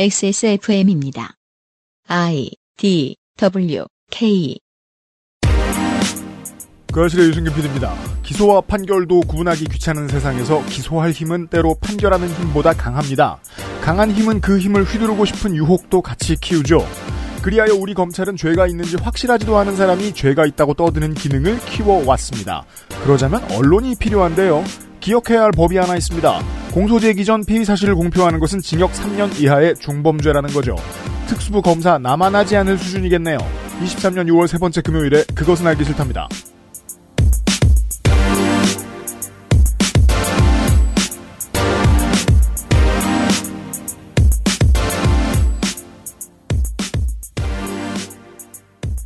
XSFM입니다. I D W K 그아실의 유승균 PD입니다. 기소와 판결도 구분하기 귀찮은 세상에서 기소할 힘은 때로 판결하는 힘보다 강합니다. 강한 힘은 그 힘을 휘두르고 싶은 유혹도 같이 키우죠. 그리하여 우리 검찰은 죄가 있는지 확실하지도 않은 사람이 죄가 있다고 떠드는 기능을 키워왔습니다. 그러자면 언론이 필요한데요. 기억해야 할 법이 하나 있습니다. 공소제기 전 피의 사실을 공표하는 것은 징역 3년 이하의 중범죄라는 거죠. 특수부 검사 나만 하지 않을 수준이겠네요. 23년 6월 세 번째 금요일에 그것은 알기 싫답니다.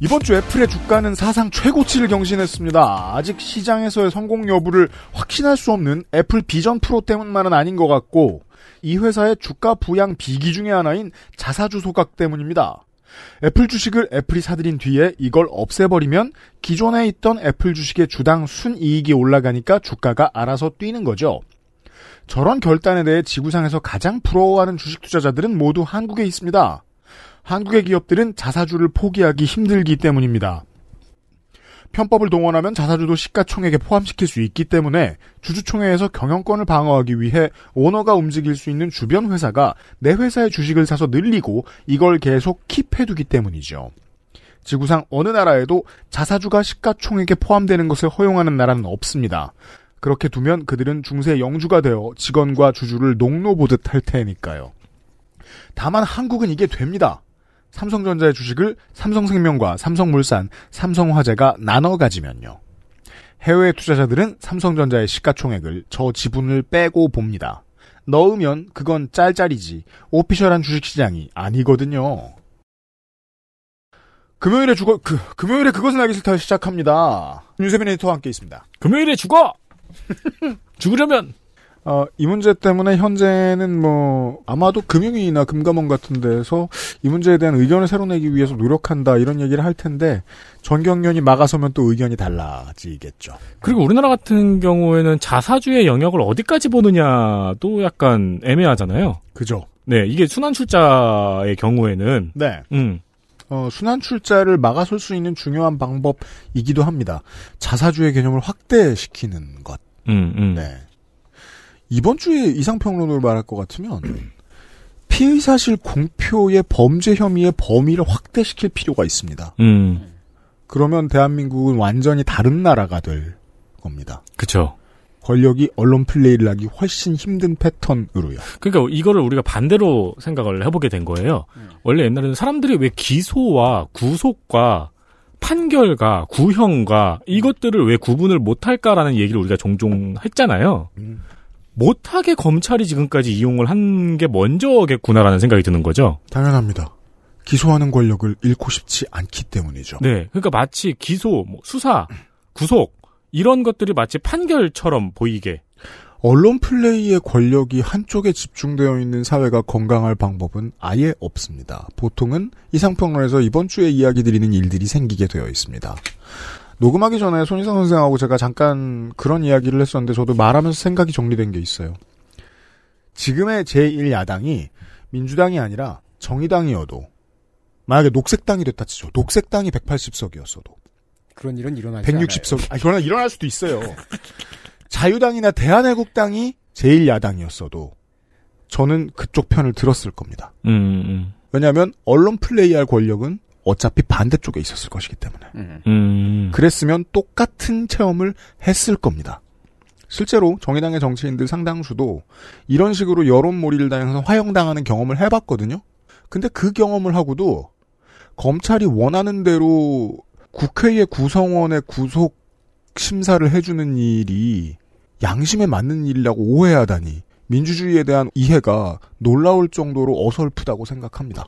이번 주 애플의 주가는 사상 최고치를 경신했습니다. 아직 시장에서의 성공 여부를 확신할 수 없는 애플 비전 프로 때문만은 아닌 것 같고 이 회사의 주가 부양 비기 중의 하나인 자사주 소각 때문입니다. 애플 주식을 애플이 사들인 뒤에 이걸 없애버리면 기존에 있던 애플 주식의 주당 순이익이 올라가니까 주가가 알아서 뛰는 거죠. 저런 결단에 대해 지구상에서 가장 부러워하는 주식 투자자들은 모두 한국에 있습니다. 한국의 기업들은 자사주를 포기하기 힘들기 때문입니다. 편법을 동원하면 자사주도 시가총액에 포함시킬 수 있기 때문에 주주총회에서 경영권을 방어하기 위해 오너가 움직일 수 있는 주변 회사가 내 회사의 주식을 사서 늘리고 이걸 계속 keep해두기 때문이죠. 지구상 어느 나라에도 자사주가 시가총액에 포함되는 것을 허용하는 나라는 없습니다. 그렇게 두면 그들은 중세 영주가 되어 직원과 주주를 농노 보듯 할 테니까요. 다만 한국은 이게 됩니다. 삼성전자의 주식을 삼성생명과 삼성물산, 삼성화재가 나눠 가지면요. 해외 투자자들은 삼성전자의 시가총액을 저 지분을 빼고 봅니다. 넣으면 그건 짤짤이지 오피셜한 주식시장이 아니거든요. 금요일에 죽어 그 금요일에 그것은 알기 싫다 시작합니다. 윤세민 에디터와 함께 있습니다. 금요일에 죽어! 죽으려면 어, 이 문제 때문에 현재는 뭐 아마도 금융위나 금감원 같은 데서 이 문제에 대한 의견을 새로 내기 위해서 노력한다 이런 얘기를 할 텐데 전경련이 막아서면 또 의견이 달라지겠죠. 그리고 우리나라 같은 경우에는 자사주의 영역을 어디까지 보느냐도 약간 애매하잖아요. 그죠? 네, 이게 순환 출자의 경우에는 네. 음, 어, 순환 출자를 막아설 수 있는 중요한 방법이기도 합니다. 자사주의 개념을 확대시키는 것. 음, 음. 네. 이번 주에 이상평론을 말할 것 같으면 피의 사실 공표의 범죄 혐의의 범위를 확대시킬 필요가 있습니다. 음, 그러면 대한민국은 완전히 다른 나라가 될 겁니다. 그쵸. 권력이 언론 플레이를 하기 훨씬 힘든 패턴으로요. 그러니까 이거를 우리가 반대로 생각을 해보게 된 거예요. 원래 옛날에는 사람들이 왜 기소와 구속과 판결과 구형과 이것들을 왜 구분을 못할까라는 얘기를 우리가 종종 했잖아요. 음. 못하게 검찰이 지금까지 이용을 한 게 먼저겠구나라는 생각이 드는 거죠. 당연합니다. 기소하는 권력을 잃고 싶지 않기 때문이죠. 네. 그러니까 마치 기소, 뭐 수사, 구속, 이런 것들이 마치 판결처럼 보이게. 언론 플레이의 권력이 한쪽에 집중되어 있는 사회가 건강할 방법은 아예 없습니다. 보통은 이상평론에서 이번 주에 이야기 드리는 일들이 생기게 되어 있습니다. 녹음하기 전에 손희상 선생하고 제가 잠깐 그런 이야기를 했었는데 저도 말하면서 생각이 정리된 게 있어요. 지금의 제1야당이 민주당이 아니라 정의당이어도 만약에 녹색당이 됐다 치죠. 녹색당이 180석이었어도 그런 일은 일어나지 160석. 아, 그러나 일어날 수도 있어요. 자유당이나 대한애국당이 제1야당이었어도 저는 그쪽 편을 들었을 겁니다. 음, 음, 왜냐하면 언론 플레이할 권력은 어차피 반대쪽에 있었을 것이기 때문에. 음. 음. 그랬으면 똑같은 체험을 했을 겁니다. 실제로 정의당의 정치인들 상당수도 이런 식으로 여론몰이를 당해서 화형당하는 경험을 해봤거든요. 근데 그 경험을 하고도 검찰이 원하는 대로 국회의 구성원의 구속 심사를 해주는 일이 양심에 맞는 일이라고 오해하다니 민주주의에 대한 이해가 놀라울 정도로 어설프다고 생각합니다.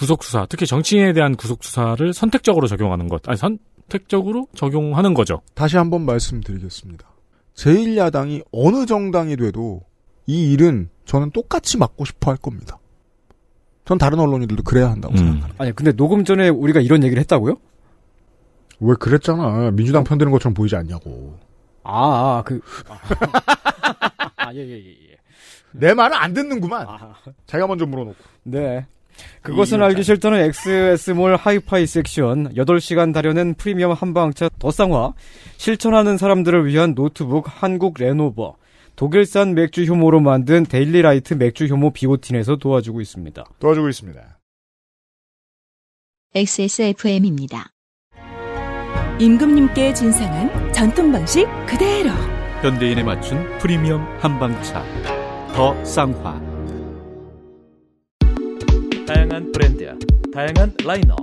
구속수사, 특히 정치인에 대한 구속수사를 선택적으로 적용하는 것. 아니, 선택적으로 적용하는 거죠. 다시 한번 말씀드리겠습니다. 제1야당이 어느 정당이 돼도 이 일은 저는 똑같이 막고 싶어 할 겁니다. 전 다른 언론인들도 그래야 한다고 음. 생각합니다. 아니 근데 녹음 전에 우리가 이런 얘기를 했다고요? 왜 그랬잖아. 민주당 편드는 것처럼 보이지 않냐고. 아, 아, 그. 아, 아, 예, 예, 예. 예. 내 말을 안 듣는구만. 아, 자기가 먼저 물어놓고. 네. 그것은 알기 싫다는 XS몰 하이파이 섹션 8시간 다려낸 프리미엄 한방차 더쌍화 실천하는 사람들을 위한 노트북 한국 레노버 독일산 맥주 효모로 만든 데일리라이트 맥주 효모 비오틴에서 도와주고 있습니다. 도와주고 있습니다. XSFM입니다. 임금님께 진상한 전통 방식 그대로 현대인에 맞춘 프리미엄 한방차 더 쌍화 다양한 브랜드, 다양한 라인업.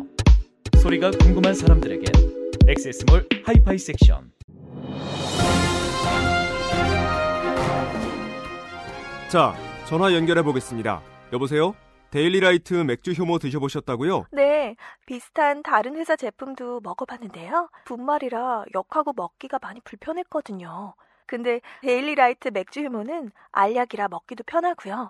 소리가 궁금한 사람들에게 XS몰 하이파이 섹션. 자, 전화 연결해 보겠습니다. 여보세요? 데일리라이트 맥주 효모 드셔보셨다고요? 네, 비슷한 다른 회사 제품도 먹어봤는데요. 분말이라 역하고 먹기가 많이 불편했거든요. 근데 데일리라이트 맥주 효모는 알약이라 먹기도 편하고요.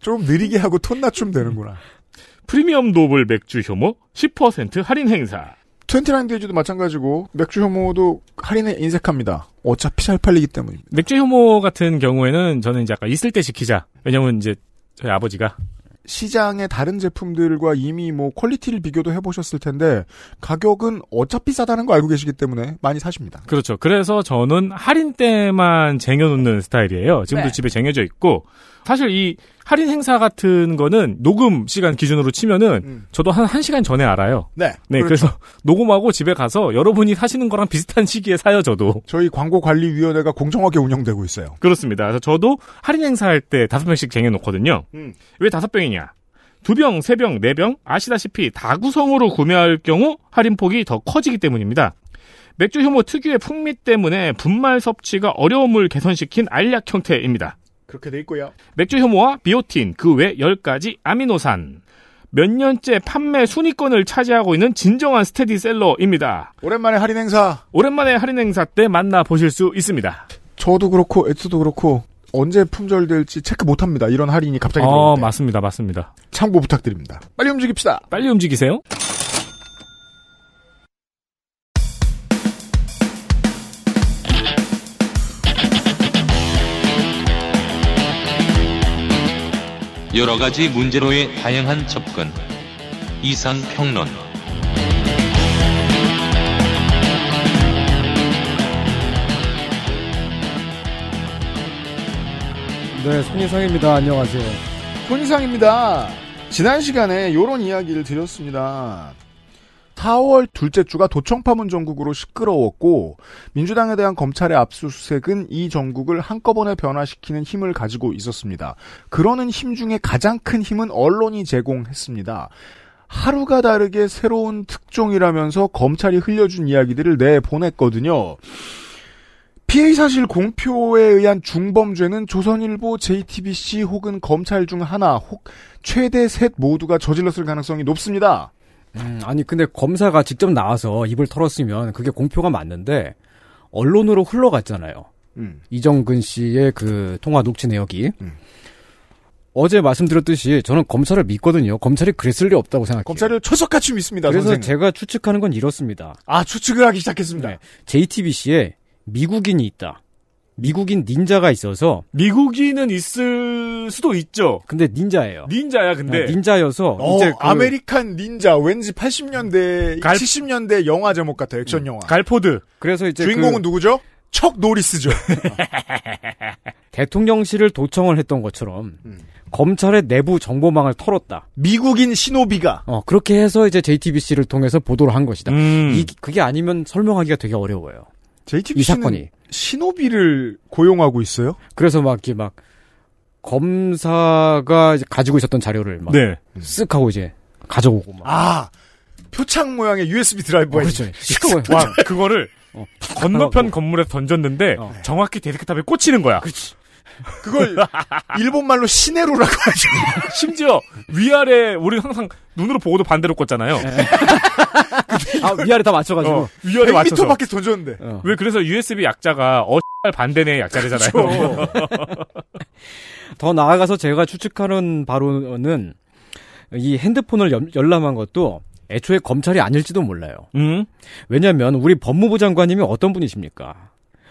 좀 느리게 하고 톤 낮추면 되는구나. 프리미엄 노블 맥주 효모 10% 할인 행사. 29데이즈도 마찬가지고 맥주 효모도 할인에 인색합니다. 어차피 잘 팔리기 때문입니다. 맥주 효모 같은 경우에는 저는 이제 아까 있을 때 지키자. 왜냐면 이제 저희 아버지가 시장의 다른 제품들과 이미 뭐 퀄리티를 비교도 해보셨을 텐데 가격은 어차피 싸다는 거 알고 계시기 때문에 많이 사십니다. 그렇죠. 그래서 저는 할인 때만 쟁여놓는 스타일이에요. 지금도 네. 집에 쟁여져 있고 사실 이 할인 행사 같은 거는 녹음 시간 기준으로 치면은 음. 저도 한 1시간 전에 알아요. 네. 네, 그래서 녹음하고 집에 가서 여러분이 사시는 거랑 비슷한 시기에 사요, 저도. 저희 광고관리위원회가 공정하게 운영되고 있어요. 그렇습니다. 그래서 저도 할인 행사할 때 다섯 병씩 쟁여놓거든요. 음. 왜 다섯 병이냐? 두 병, 세 병, 네 병, 아시다시피 다구성으로 구매할 경우 할인폭이 더 커지기 때문입니다. 맥주 효모 특유의 풍미 때문에 분말 섭취가 어려움을 개선시킨 알약 형태입니다. 그렇게 돼 있고요. 맥주 효모와 비오틴, 그 외 10가지 아미노산. 몇 년째 판매 순위권을 차지하고 있는 진정한 스테디셀러입니다. 오랜만에 할인 행사. 오랜만에 할인 행사 때 만나 보실 수 있습니다. 저도 그렇고 에트도 그렇고 언제 품절될지 체크 못 합니다. 이런 할인이 갑자기 어, 들어올 때. 맞습니다. 맞습니다. 참고 부탁드립니다. 빨리 움직입시다. 빨리 움직이세요. 여러 가지 문제로의 다양한 접근. 이상 평론. 네, 손희상입니다. 안녕하세요. 손이상입니다. 지난 시간에 이런 이야기를 드렸습니다. 4월 둘째 주가 도청 파문 전국으로 시끄러웠고 민주당에 대한 검찰의 압수수색은 이 전국을 한꺼번에 변화시키는 힘을 가지고 있었습니다. 그러는 힘 중에 가장 큰 힘은 언론이 제공했습니다. 하루가 다르게 새로운 특종이라면서 검찰이 흘려준 이야기들을 내보냈거든요. 피해 사실 공표에 의한 중범죄는 조선일보, JTBC 혹은 검찰 중 하나 혹 최대 셋 모두가 저질렀을 가능성이 높습니다. 음, 아니 근데 검사가 직접 나와서 입을 털었으면 그게 공표가 맞는데 언론으로 흘러갔잖아요. 음. 이정근 씨의 그 통화 녹취 내역이 음. 어제 말씀드렸듯이 저는 검찰을 믿거든요. 검찰이 그랬을 리 없다고 생각해요. 검찰을 철석같이 믿습니다. 그래서 선생님. 제가 추측하는 건 이렇습니다. 아 추측을 하기 시작했습니다. 네. JTBC에 미국인이 있다. 미국인 닌자가 있어서 미국인은 있을 수도 있죠. 근데 닌자예요. 닌자야, 근데. 네, 닌자여서 어, 이제 그 American 닌자 왠지 80년대 갈- 70년대 영화 제목 같아요. 액션 영화. 갈포드. 그래서 이제 주인공은 그 누구죠? 척 노리스죠. 대통령실을 도청을 했던 것처럼 음. 검찰의 내부 정보망을 털었다. 미국인 시노비가 어, 그렇게 해서 이제 JTBC를 통해서 보도를 한 것이다. 음. 이, 그게 아니면 설명하기가 되게 어려워요. 이 JTBC는 사건이. 시노비를 고용하고 있어요? 그래서 막 이렇게 막 검사가 이제 가지고 있었던 자료를 막 네. 쓱 하고 이제 가져오고 막. 아 표창 모양의 USB 드라이브가 그렇죠. 있- 시끄러워요. 와, 그거를 어, 건너편 건물에 던졌는데 어. 정확히 데스크탑에 꽂히는 거야. 그렇지. 그걸 일본 말로 시네루라고 하죠. 심지어 위아래 우리 항상 눈으로 보고도 반대로 꽂잖아요. 아, 위아래 다 맞춰가지고. 어, 위아래 맞춰서. 100m 밖에 던졌는데. 어. 왜 그래서 USB 약자가 어 반대네 약자래잖아요. 더 나아가서 제가 추측하는 바로는 이 핸드폰을 연- 열람한 것도 애초에 검찰이 아닐지도 몰라요. 음? 왜냐하면 우리 법무부 장관님이 어떤 분이십니까?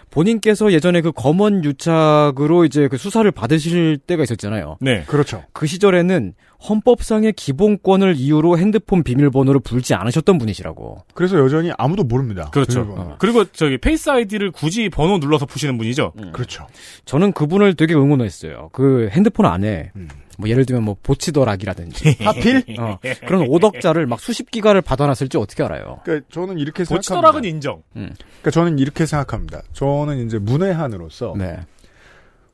본인께서 예전에 그 검언 유착으로 이제 그 수사를 받으실 때가 있었잖아요. 네. 그렇죠. 그 시절에는 헌법상의 기본권을 이유로 핸드폰 비밀번호를 불지 않으셨던 분이시라고. 그래서 여전히 아무도 모릅니다. 그렇죠. 비밀번호. 그리고 저기 Face ID를 굳이 번호 눌러서 푸시는 분이죠. 그렇죠. 저는 그분을 되게 응원했어요. 그 핸드폰 안에 음. 뭐 예를 들면 뭐 보치더락이라든지 하필? 어, 그런 오덕자를 막 수십 기가를 받아놨을지 어떻게 알아요? 그러니까 저는 이렇게 생각합니다. 보치더락은 인정. 그러니까 저는 이렇게 생각합니다. 저는 이제 문외한으로서 네.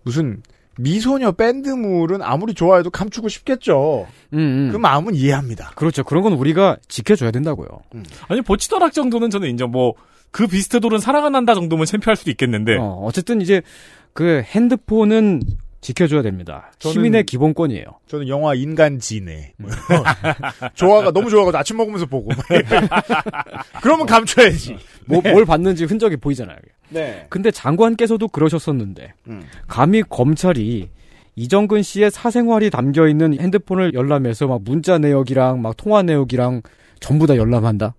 무슨 미소녀 밴드물은 아무리 좋아해도 감추고 싶겠죠. 음, 음. 그 마음은 이해합니다. 그렇죠. 그런 건 우리가 지켜줘야 된다고요. 아니 보치더락 정도는 저는 인정. 뭐 그 비슷해 돌은 사랑은 한다 정도면 챔피할 수도 있겠는데. 어, 어쨌든 이제 그 핸드폰은 지켜줘야 됩니다. 저는- 시민의 기본권이에요. 저는 영화 인간 지네. 뭐. 좋아가 너무 좋아가지고 아침 먹으면서 보고. 그러면 감춰야지. 뭐, 뭘 받는지 흔적이 보이잖아요. 네. 근데 장관께서도 그러셨었는데 음. 감히 검찰이 이정근 씨의 사생활이 담겨 있는 핸드폰을 열람해서 막 문자 내역이랑 막 통화 내역이랑 전부 다 열람한다.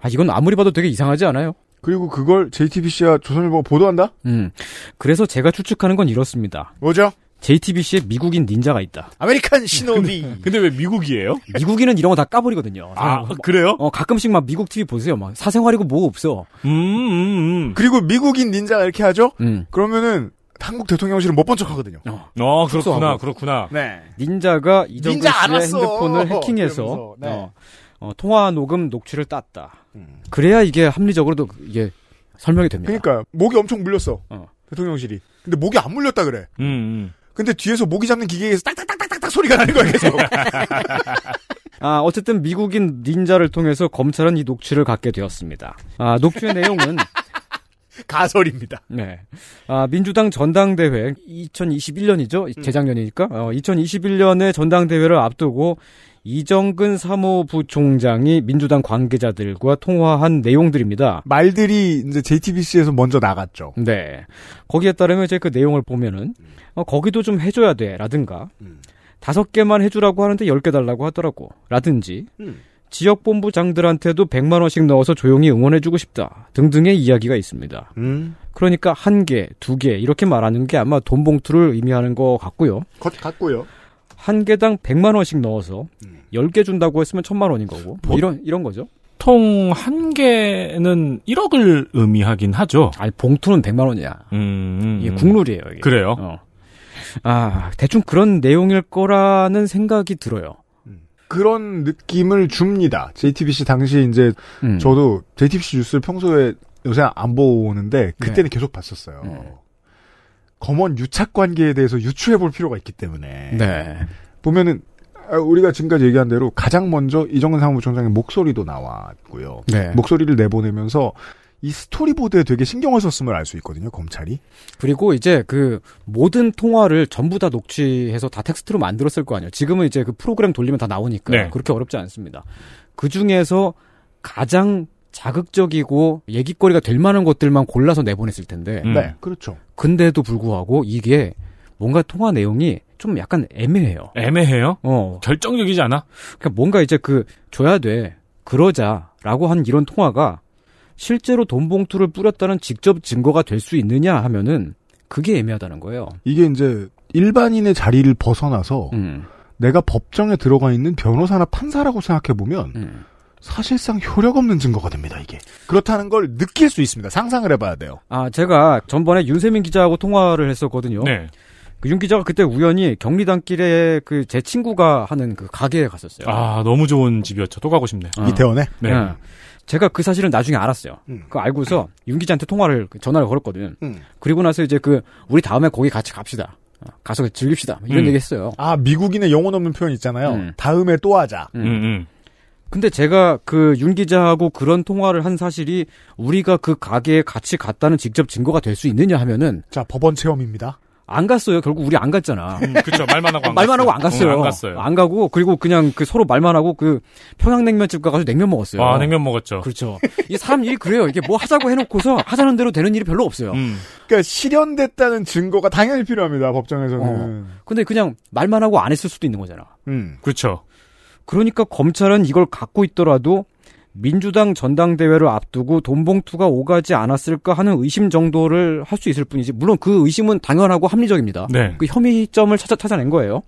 아 이건 아무리 봐도 되게 이상하지 않아요? 그리고 그걸 JTBC와 조선일보가 보도한다? 음. 그래서 제가 추측하는 건 이렇습니다. 뭐죠? JTBC에 미국인 닌자가 있다. American Shinobi. 근데 왜 미국이에요? 미국인은 이런 거 다 까버리거든요. 아 뭐, 그래요? 어, 가끔씩 막 미국 TV 보세요. 막 사생활이고 뭐 없어. 음, 음, 음. 그리고 미국인 닌자가 이렇게 하죠? 음. 그러면은 한국 대통령실은 못 본 척 하거든요. 어 그렇구나. 그렇구나. 네. 닌자가 이정근 닌자 씨의 알았어. 핸드폰을 해킹해서 네. 어, 어, 통화 녹음 녹취를 땄다. 음. 그래야 이게 합리적으로도 이게 설명이 됩니다. 그러니까 목이 엄청 물렸어. 어. 대통령실이. 근데 목이 안 물렸다 그래. 음, 음. 근데 뒤에서 모기 잡는 기계에서 딱딱딱딱딱 소리가 나는 거야 계속. 아, 어쨌든 미국인 닌자를 통해서 검찰은 이 녹취를 갖게 되었습니다. 아, 녹취의 내용은 가설입니다. 네. 아, 민주당 전당대회 2021년이죠. 재작년이니까. 어, 2021년에 전당대회를 앞두고 이정근 사무부총장이 민주당 관계자들과 통화한 내용들입니다. 말들이 이제 JTBC에서 먼저 나갔죠. 네. 거기에 따르면 이제 그 내용을 보면은 어, 거기도 좀 해줘야 돼라든가 음. 다섯 개만 해주라고 하는데 열 개 달라고 하더라고. 라든지 음. 지역본부장들한테도 100만 원씩 넣어서 조용히 응원해주고 싶다 등등의 이야기가 있습니다. 음. 그러니까 한 개, 두 개 이렇게 말하는 게 아마 돈 봉투를 의미하는 것 같고요. 겉 같고요. 한 개당 100만 원씩 넣어서 음. 10개 준다고 했으면 1000만 원인 거고. 뭐 이런 이런 거죠. 보통 한 개는 1억을 의미하긴 하죠. 아니 봉투는 100만 원이야. 음, 음, 이게 음. 국룰이에요. 이게. 그래요? 어. 아 대충 그런 내용일 거라는 생각이 들어요. 그런 느낌을 줍니다. JTBC 당시 이제 음. 저도 JTBC 뉴스를 평소에 요새 안 보는데 그때는 계속 봤었어요. 네. 검언 유착 관계에 대해서 유추해 볼 필요가 있기 때문에 네. 보면은 아, 우리가 지금까지 얘기한 대로 가장 먼저 이정근 사무부총장의 목소리도 나왔고요. 네. 목소리를 내보내면서 이 스토리보드에 되게 신경을 썼음을 알 수 있거든요, 검찰이. 그리고 이제 그 모든 통화를 전부 다 녹취해서 다 텍스트로 만들었을 거 아니에요. 지금은 이제 그 프로그램 돌리면 다 나오니까 네. 그렇게 어렵지 않습니다. 그 중에서 가장 자극적이고 얘기거리가 될 만한 것들만 골라서 내보냈을 텐데 음. 네, 그렇죠. 근데도 불구하고 이게 뭔가 통화 내용이 좀 약간 애매해요. 애매해요? 어, 결정적이지 않아? 그러니까 뭔가 이제 그 줘야 돼 그러자라고 한 이런 통화가 실제로 돈 봉투를 뿌렸다는 직접 증거가 될 수 있느냐 하면은 그게 애매하다는 거예요. 이게 이제 일반인의 자리를 벗어나서 음, 내가 법정에 들어가 있는 변호사나 판사라고 생각해 보면 음. 사실상 효력 없는 증거가 됩니다, 이게. 그렇다는 걸 느낄 수 있습니다. 상상을 해봐야 돼요. 아, 제가 전번에 윤세민 기자하고 통화를 했었거든요. 네. 그 윤 기자가 그때 우연히 경리단길에 그 제 친구가 하는 그 가게에 갔었어요. 아, 너무 좋은 집이었죠. 또 가고 싶네. 어. 이태원에. 네. 예. 제가 그 사실은 나중에 알았어요. 음. 그거 알고서 윤 기자한테 통화를 전화를 걸었거든. 음. 그리고 나서 이제 그 우리 다음에 거기 같이 갑시다. 어, 가서 즐깁시다. 이런 음. 얘기 했어요. 아, 미국인의 영혼 없는 표현 있잖아요. 음. 다음에 또 하자. 음, 음. 근데 제가 그 윤 기자하고 그런 통화를 한 사실이 우리가 그 가게에 같이 갔다는 직접 증거가 될 수 있느냐 하면은 자, 법원 체험입니다. 안 갔어요. 결국 우리 안 갔잖아. 음, 그쵸. 말만 하고 안 말만 갔어요. 하고 안 갔어요. 응, 안 갔어요. 안 가고 그리고 그냥 그 서로 말만 하고 그 평양냉면집 가가지고 냉면 먹었어요. 아, 냉면 먹었죠. 그렇죠. 이 사람 일이 그래요. 이게 뭐 하자고 해놓고서 하자는 대로 되는 일이 별로 없어요. 음. 그러니까 실현됐다는 증거가 당연히 필요합니다. 법정에서는. 근데 그냥 말만 하고 안 했을 수도 있는 거잖아. 음. 그렇죠. 그러니까 검찰은 이걸 갖고 있더라도 민주당 전당대회를 앞두고 돈봉투가 오가지 않았을까 하는 의심 정도를 할 수 있을 뿐이지 물론 그 의심은 당연하고 합리적입니다. 네. 그 혐의점을 찾아 찾아낸 거예요.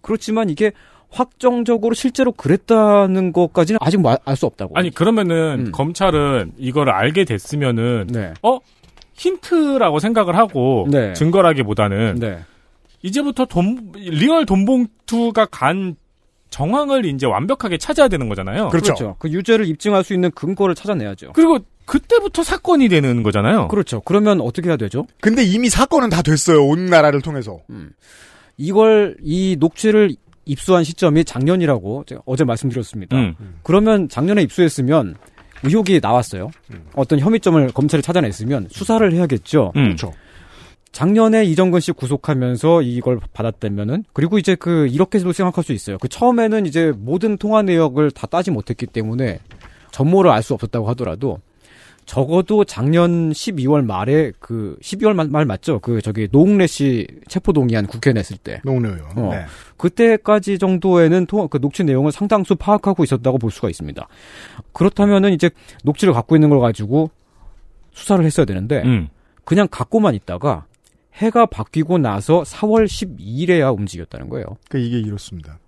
그렇지만 이게 확정적으로 실제로 그랬다는 것까지는 아직 알 수 없다고. 아니 그러면은 음. 검찰은 이거를 알게 됐으면은 네. 어 힌트라고 생각을 하고 네. 증거라기보다는 네. 이제부터 돈 real 돈봉투가 간 정황을 이제 완벽하게 찾아야 되는 거잖아요. 그렇죠. 그 유죄를 입증할 수 있는 근거를 찾아내야죠. 그리고 그때부터 사건이 되는 거잖아요. 그렇죠. 그러면 어떻게 해야 되죠? 근데 이미 사건은 다 됐어요. 온 나라를 통해서. 이걸 이 녹취를 입수한 시점이 작년이라고 제가 어제 말씀드렸습니다. 음. 그러면 작년에 입수했으면 의혹이 나왔어요. 어떤 혐의점을 검찰이 찾아냈으면 수사를 해야겠죠. 음. 그렇죠. 작년에 이정근 씨 구속하면서 이걸 받았다면은 그리고 이제 그 이렇게도 생각할 수 있어요. 그 처음에는 이제 모든 통화 내역을 다 따지 못했기 때문에 전모를 알 수 없었다고 하더라도 적어도 작년 12월 말에 그 12월 말, 말 맞죠? 그 저기 노웅래 씨 체포 동의안 국회에 냈을 때 노웅래 의원. 어. 네. 그때까지 정도에는 통화, 그 녹취 내용을 상당수 파악하고 있었다고 볼 수가 있습니다. 그렇다면은 이제 녹취를 갖고 있는 걸 가지고 수사를 했어야 되는데 음. 그냥 갖고만 있다가 해가 바뀌고 나서 4월 12일에야 움직였다는 거예요. 그 이게 이렇습니다.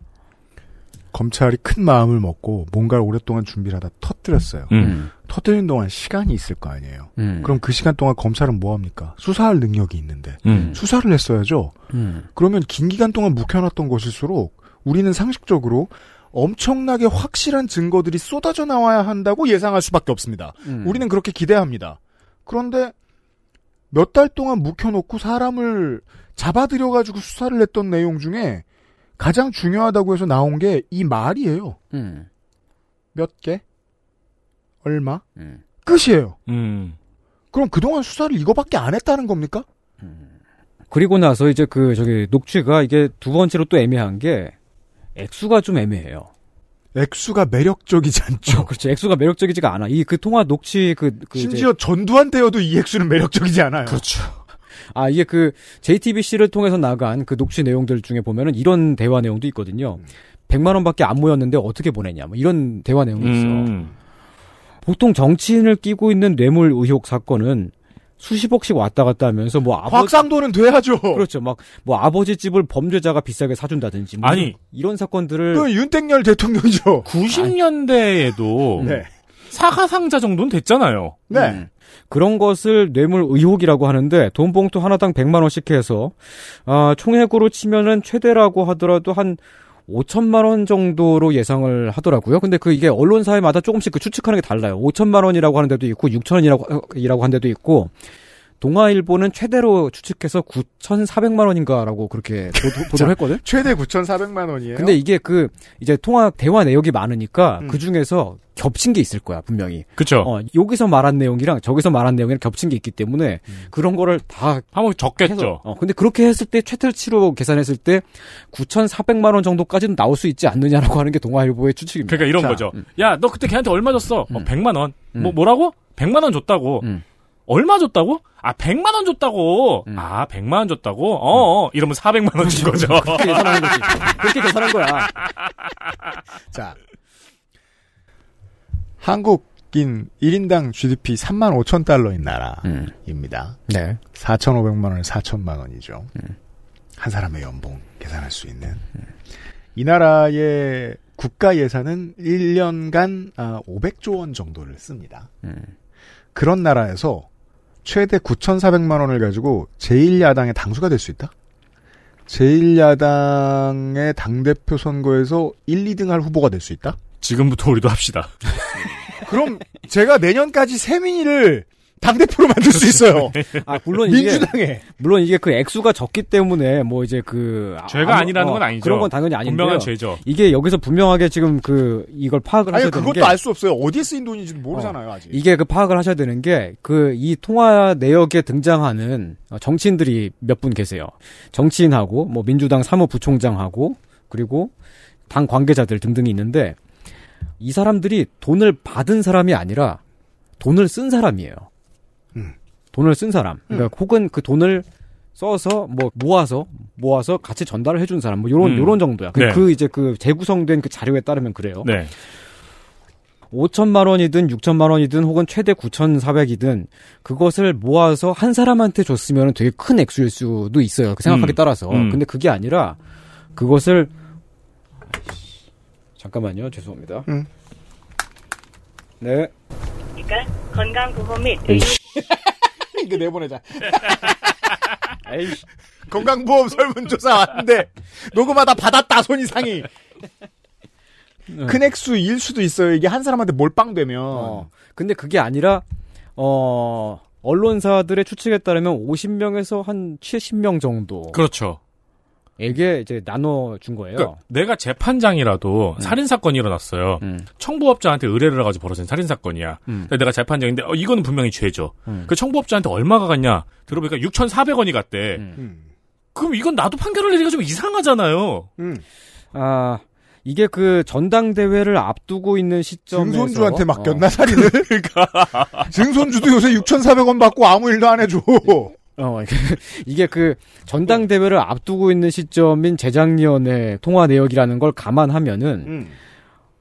검찰이 큰 마음을 먹고 뭔가를 오랫동안 준비를 하다 터뜨렸어요. 음. 터뜨린 동안 시간이 있을 거 아니에요. 음. 그럼 그 시간 동안 검찰은 뭐 합니까? 수사할 능력이 있는데 음. 수사를 했어야죠. 음. 그러면 긴 기간 동안 묵혀놨던 것일수록 우리는 상식적으로 엄청나게 확실한 증거들이 쏟아져 나와야 한다고 예상할 수밖에 없습니다. 음. 우리는 그렇게 기대합니다. 그런데 몇 달 동안 묵혀놓고 사람을 잡아들여가지고 수사를 했던 내용 중에 가장 중요하다고 해서 나온 게 이 말이에요. 음. 몇 개? 얼마? 음. 끝이에요. 음. 그럼 그동안 수사를 이거밖에 안 했다는 겁니까? 그리고 나서 이제 그 저기 녹취가 이게 두 번째로 또 애매한 게 액수가 좀 애매해요. 액수가 매력적이지 않죠. 그렇죠. 액수가 매력적이지가 않아. 이 그 통화 녹취 그, 그 심지어 전두환 때여도 이 액수는 매력적이지 않아요. 그렇죠. 아 이게 그 JTBC를 통해서 나간 그 녹취 내용들 중에 보면은 이런 대화 내용도 있거든요. 100만 원밖에 안 모였는데 어떻게 보내냐. 뭐 이런 대화 내용이 있어. 음. 보통 정치인을 끼고 있는 뇌물 의혹 사건은 수십억씩 왔다 갔다 하면서 뭐 아버지 확상도는 돼야죠. 그렇죠. 막 뭐 아버지 집을 범죄자가 비싸게 사준다든지 뭐 아니. 이런 사건들을 그 윤땡열 대통령이죠. 90년대에도 네. 사과 상자 정도는 됐잖아요. 네. 음. 그런 것을 뇌물 의혹이라고 하는데 돈 봉투 하나당 100만 원씩 해서 아, 총액으로 치면은 최대라고 하더라도 한 5천만 원 정도로 예상을 하더라고요. 근데 그 이게 언론사마다 조금씩 그 추측하는 게 달라요. 5천만 원이라고 하는 데도 있고 6천 원이라고 이라고 한 데도 있고 동아일보는 최대로 추측해서 9,400만 원인가라고 그렇게 보도, 보도를 했거든. 최대 9,400만 원이에요. 근데 이게 그 이제 통화 대화 내역이 많으니까 음. 그 중에서 겹친 게 있을 거야 분명히. 그쵸. 어, 여기서 말한 내용이랑 저기서 말한 내용이랑 겹친 게 있기 때문에 그런 거를 다 한번 적겠죠. 해서, 어, 근데 그렇게 했을 때 최대치로 계산했을 때 9,400만 원 정도까지는 나올 수 있지 않느냐라고 하는 게 동아일보의 추측입니다. 그러니까 이런 자, 거죠. 음. 야, 너 그때 걔한테 얼마 줬어? 어, 음. 100만 원. 뭐 음. 뭐라고? 100만 원 줬다고. 음. 얼마 줬다고? 아, 100만 원 줬다고. 음. 아, 100만 원 줬다고? 어, 어. 이러면 400만 원 준 거죠. 그렇게 계산하는 거지. 그렇게 계산한 거야. 자. 한국인 1인당 GDP 3만 5천 달러인 나라입니다. 네. 4,500만 원에 4천만 원이죠. 한 사람의 연봉 계산할 수 있는. 이 나라의 국가 예산은 1년간 500조 원 정도를 씁니다. 그런 나라에서 최대 9,400만 원을 가지고 제1야당의 당수가 될 수 있다? 제1야당의 당대표 선거에서 1, 2등 할 후보가 될 수 있다? 지금부터 우리도 합시다. 그럼 제가 내년까지 세민이를 당대표로 만들 수 있어요. 아, 물론 이게 민주당에. 물론 이게 그 액수가 적기 때문에 뭐 이제 그 죄가 아무- 아니라는 어, 건 아니죠. 그런 건 당연히 아닌데요. 분명한 죄죠. 이게 여기서 분명하게 지금 그 이걸 파악을 아니 하셔야 되는 그것도 게알수 없어요. 어디에 쓰인 돈인지도 모르잖아요 아직. 이게 그 파악을 하셔야 되는 게 그 이 통화 내역에 등장하는 어, 정치인들이 몇 분 계세요. 정치인하고 뭐 민주당 사무부총장하고 그리고 당 관계자들 등등이 있는데 이 사람들이 돈을 받은 사람이 아니라 돈을 쓴 사람이에요. 음. 돈을 쓴 사람. 그러니까 혹은 그 돈을 써서 뭐 모아서 모아서 같이 전달을 해준 사람 뭐 요런 음. 요런 정도야. 그, 네. 그 이제 그 재구성된 그 자료에 따르면 그래요. 네. 5천만 원이든 6천만 원이든 혹은 최대 9,400이든 그것을 모아서 한 사람한테 줬으면 되게 큰 액수일 수도 있어요. 그 생각하기에 음. 따라서. 음. 근데 그게 아니라 그것을 잠깐만요. 죄송합니다. 음. 네. 그러니까 건강보험 및 이거 내보내자. 에이씨. 건강보험 설문조사 왔는데 녹음하다 받았다 손 이상이. 큰 액수일 수도 있어요. 이게 한 사람한테 몰빵되면. 어. 근데 그게 아니라 어 언론사들의 추측에 따르면 50명에서 한 70명 정도. 그렇죠. 에게 이제 나눠 준 거예요. 그러니까 내가 재판장이라도 음. 살인 사건이 일어났어요. 청부업자한테 의뢰를 해가지고 벌어진 살인 사건이야. 음. 내가 재판장인데 어, 이거는 분명히 죄죠. 음. 그 청부업자한테 얼마가 갔냐? 들어보니까 6,400원이 갔대. 음. 그럼 이건 나도 판결을 내리기가 좀 이상하잖아요. 아, 이게 그 전당대회를 앞두고 있는 시점에서 증손주한테 맡겼나 어. 살인을? 그러니까 증손주도 요새 6,400원 받고 아무 일도 안 해줘. 어, 이게 그 전당대회를 앞두고 있는 시점인 재작년의 통화 내역이라는 걸 감안하면은 음.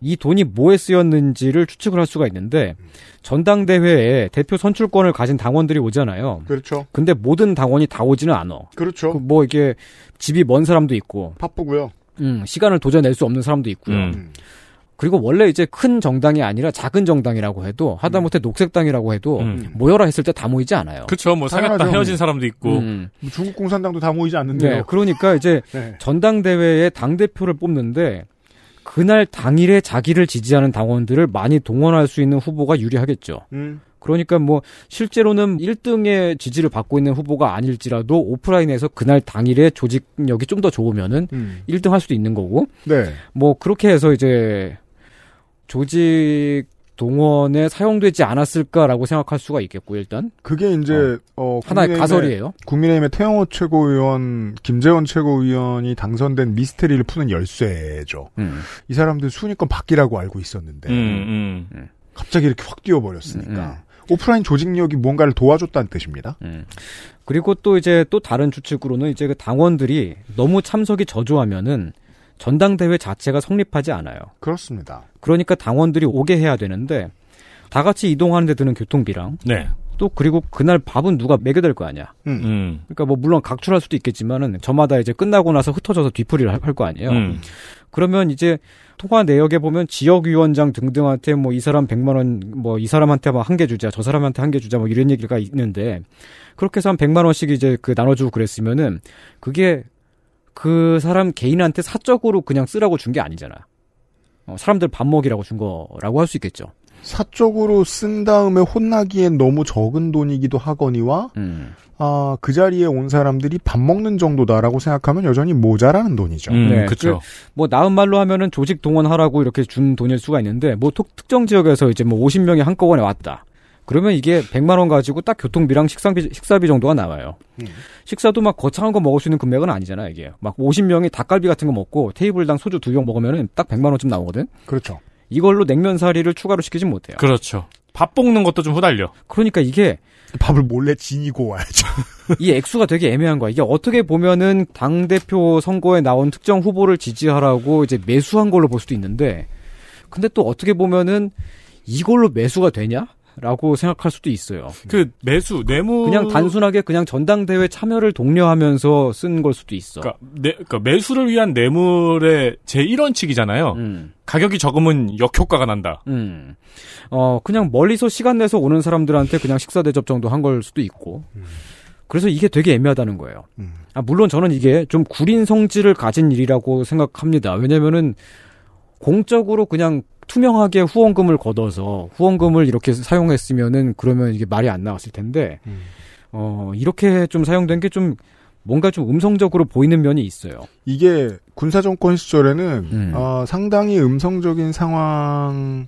이 돈이 뭐에 쓰였는지를 추측을 할 수가 있는데 전당대회에 대표 선출권을 가진 당원들이 오잖아요. 그렇죠. 근데 모든 당원이 다 오지는 않아. 그렇죠. 그 뭐 이게 집이 먼 사람도 있고, 바쁘고요. 음, 시간을 도저히 낼 수 없는 사람도 있고요. 음. 그리고 원래 이제 큰 정당이 아니라 작은 정당이라고 해도 하다못해 녹색당이라고 해도 음. 모여라 했을 때 다 모이지 않아요. 그쵸. 뭐 사귀었다. 헤어진 사람도 있고. 음. 뭐 중국 공산당도 다 모이지 않는데요. 네, 그러니까 이제 네. 전당대회에 당 대표를 뽑는데 그날 당일에 자기를 지지하는 당원들을 많이 동원할 수 있는 후보가 유리하겠죠. 음. 그러니까 뭐 실제로는 1등의 지지를 받고 있는 후보가 아닐지라도 오프라인에서 그날 당일에 조직력이 좀 더 좋으면은 음. 1등 할 수도 있는 거고 네. 뭐 그렇게 해서 이제 조직 동원에 사용되지 않았을까라고 생각할 수가 있겠고 일단 그게 이제 어, 하나의 국민의힘의- 가설이에요. 국민의힘의 태영호 최고위원, 김재원 최고위원이 당선된 미스테리를 푸는 열쇠죠. 음. 이 사람들 순위권 바뀌라고 알고 있었는데 음, 음. 갑자기 이렇게 확 뛰어버렸으니까 음, 오프라인 조직력이 뭔가를 도와줬다는 뜻입니다. 그리고 또 이제 또 다른 추측으로는 이제 그 당원들이 너무 참석이 저조하면은 전당대회 자체가 성립하지 않아요. 그렇습니다. 그러니까 당원들이 오게 해야 되는데 다 같이 이동하는 데 드는 교통비랑 네. 또 그리고 그날 밥은 누가 매겨 될거 아니야. 음. 음. 그러니까 뭐 물론 각출할 수도 있겠지만은 저마다 이제 끝나고 나서 흩어져서 뒤풀이를 할 거 아니에요. 음. 그러면 이제 통화 내역에 보면 지역위원장 등등한테 뭐 이 사람 100만 원, 뭐 이 사람한테 뭐한개 주자, 저 사람한테 한 개 주자, 뭐 이런 얘기가 있는데 그렇게 해서 한 100만 원씩 이제 그 나눠주고 그랬으면은 그게 그 사람 개인한테 사적으로 그냥 쓰라고 준 게 아니잖아. 어, 사람들 밥 먹이라고 준 거라고 할 수 있겠죠. 사적으로 쓴 다음에 혼나기엔 너무 적은 돈이기도 하거니와 음. 아, 그 자리에 온 사람들이 밥 먹는 정도다라고 생각하면 여전히 모자라는 돈이죠. 음, 네, 그쵸. 뭐 나은 말로 하면은 조직 동원하라고 이렇게 준 돈일 수가 있는데 뭐 특, 특정 지역에서 이제 뭐 50명이 한꺼번에 왔다. 그러면 이게 100만 원 가지고 딱 교통비랑 식사비 식사비 정도가 나와요. 음. 식사도 막 거창한 거 먹을 수 있는 금액은 아니잖아, 이게. 막 50명이 닭갈비 같은 거 먹고 테이블당 소주 두 병 먹으면은 딱 100만 원쯤 나오거든. 그렇죠. 이걸로 냉면 사리를 추가로 시키진 못해요. 그렇죠. 밥 볶는 것도 좀 후달려. 그러니까 이게 밥을 몰래 지니고 와야죠. 이 액수가 되게 애매한 거야. 이게 어떻게 보면은 당 대표 선거에 나온 특정 후보를 지지하라고 이제 매수한 걸로 볼 수도 있는데, 근데 또 어떻게 보면은 이걸로 매수가 되냐? 라고 생각할 수도 있어요. 그 매수 뇌물 그냥 단순하게 그냥 전당대회 참여를 독려하면서 쓴 걸 수도 있어. 그러니까, 내, 그러니까 매수를 위한 뇌물의 제 1원칙이잖아요. 음. 가격이 적으면 역효과가 난다. 음. 어, 그냥 멀리서 시간 내서 오는 사람들한테 그냥 식사 대접 정도 한 걸 수도 있고. 그래서 이게 되게 애매하다는 거예요. 음. 아, 물론 저는 이게 좀 구린 성질을 가진 일이라고 생각합니다. 왜냐면은 공적으로 그냥 투명하게 후원금을 걷어서 후원금을 이렇게 사용했으면은 그러면 이게 말이 안 나왔을 텐데 음. 어 이렇게 좀 사용된 게 좀 뭔가 좀 음성적으로 보이는 면이 있어요. 이게 군사 정권 시절에는 음. 어, 상당히 음성적인 상황의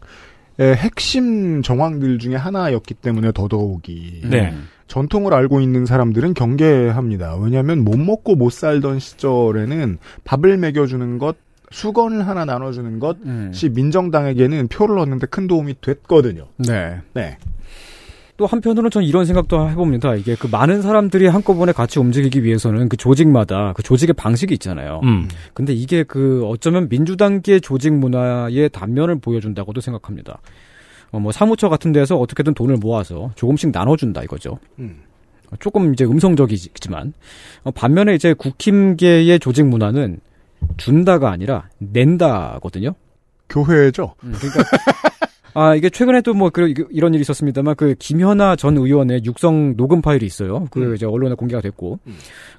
핵심 정황들 중에 하나였기 때문에 더더욱이 네. 전통을 알고 있는 사람들은 경계합니다. 왜냐하면 못 먹고 못 살던 시절에는 밥을 먹여주는 것, 수건을 하나 나눠주는 것이 민정당에게는 표를 얻는데 큰 도움이 됐거든요. 네. 네. 또 한편으로는 전 이런 생각도 해봅니다. 이게 그 많은 사람들이 한꺼번에 같이 움직이기 위해서는 그 조직마다 그 조직의 방식이 있잖아요. 음. 근데 이게 그 어쩌면 민주당계 조직 문화의 단면을 보여준다고도 생각합니다. 어, 뭐 사무처 같은 데서 어떻게든 돈을 모아서 조금씩 나눠준다 이거죠. 음. 조금 이제 음성적이지만 어, 반면에 이제 국힘계의 조직 문화는 준다가 아니라 낸다거든요. 교회죠. 그러니까 아 이게 최근에도 뭐그 이런 일이 있었습니다만 그 김현아 전 의원의 육성 녹음 파일이 있어요. 그 음. 이제 언론에 공개가 됐고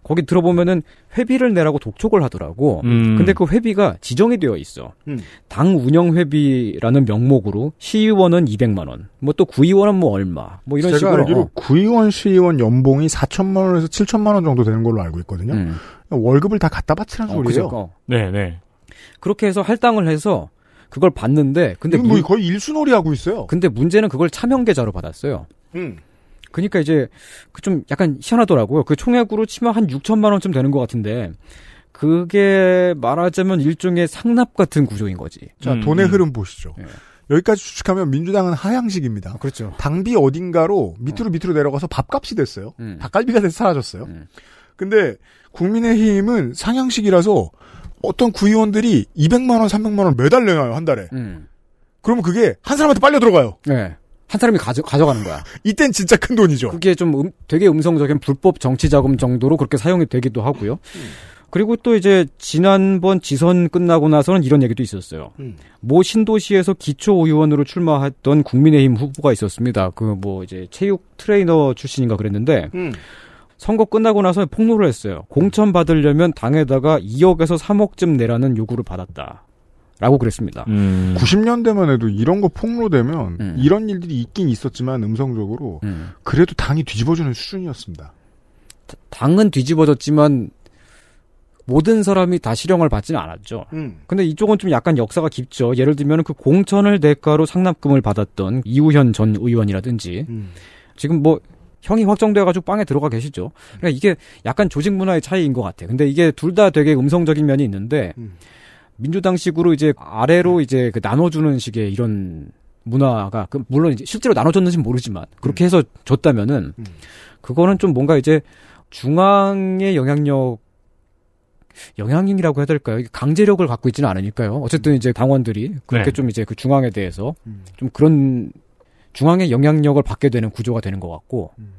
거기 들어보면은 회비를 내라고 독촉을 하더라고. 음. 근데 그 회비가 지정이 되어 있어. 음. 당 운영 회비라는 명목으로 시의원은 200만 원, 뭐 또 구의원은 뭐 얼마, 뭐 이런 제가 식으로. 알기로 어. 구의원, 시의원 연봉이 4천만 원에서 7천만 원 정도 되는 걸로 알고 있거든요. 음. 월급을 다 갖다 바치라는 어, 소리예요. 그죠? 어. 네, 네. 그렇게 해서 할당을 해서 그걸 받는데 근데 뭐 문- 거의 일순놀이 하고 있어요. 근데 문제는 그걸 차명 계좌로 받았어요. 음. 그러니까 이제 그 좀 약간 희한하더라고요. 그 총액으로 치면 한 6천만 원쯤 되는 것 같은데 그게 말하자면 일종의 상납 같은 구조인 거지. 자, 음, 돈의 음. 흐름 보시죠. 예. 여기까지 추측하면 민주당은 하향식입니다. 그렇죠. 당비 어딘가로 밑으로 밑으로 내려가서 밥값이 됐어요. 음. 닭갈비가 돼서 사라졌어요. 음. 근데 국민의힘은 상향식이라서 어떤 구의원들이 200만 원, 300만 원 매달 내놔요 한 달에. 음. 그러면 그게 한 사람한테 빨려 들어가요. 네. 한 사람이 가져, 가져가는 거야. 이땐 진짜 큰 돈이죠. 그게 좀 음- 되게 음성적인 불법 정치 자금 정도로 그렇게 사용이 되기도 하고요. 그리고 또 이제 지난번 지선 끝나고 나서는 이런 얘기도 있었어요. 음. 모 신도시에서 기초 의원으로 출마했던 국민의힘 후보가 있었습니다. 그 뭐 이제 체육 트레이너 출신인가 그랬는데 음. 선거 끝나고 나서 폭로를 했어요. 공천 받으려면 당에다가 2억에서 3억쯤 내라는 요구를 받았다. 라고 그랬습니다. 음. 90년대만 해도 이런 거 폭로되면 음. 이런 일들이 있긴 있었지만 음성적으로 음. 그래도 당이 뒤집어주는 수준이었습니다. 당은 뒤집어졌지만 모든 사람이 다 실형을 받지는 않았죠. 음. 근데 이쪽은 좀 약간 역사가 깊죠. 예를 들면 그 공천을 대가로 상납금을 받았던 이우현 전 의원이라든지 음. 지금 뭐 형이 확정돼가지고 빵에 들어가 계시죠. 그러니까 이게 약간 조직 문화의 차이인 것 같아요. 근데 이게 둘 다 되게 음성적인 면이 있는데 음. 민주당식으로 이제 아래로 이제 그 나눠주는 식의 이런 문화가 그 물론 이제 실제로 나눠줬는지는 모르지만 그렇게 해서 줬다면은 음. 그거는 좀 뭔가 이제 중앙의 영향력 영향력이라고 해야 될까요? 강제력을 갖고 있지는 않으니까요. 어쨌든 이제 당원들이 그렇게 네. 좀 이제 그 중앙에 대해서 음. 좀 그런 중앙의 영향력을 받게 되는 구조가 되는 것 같고 음.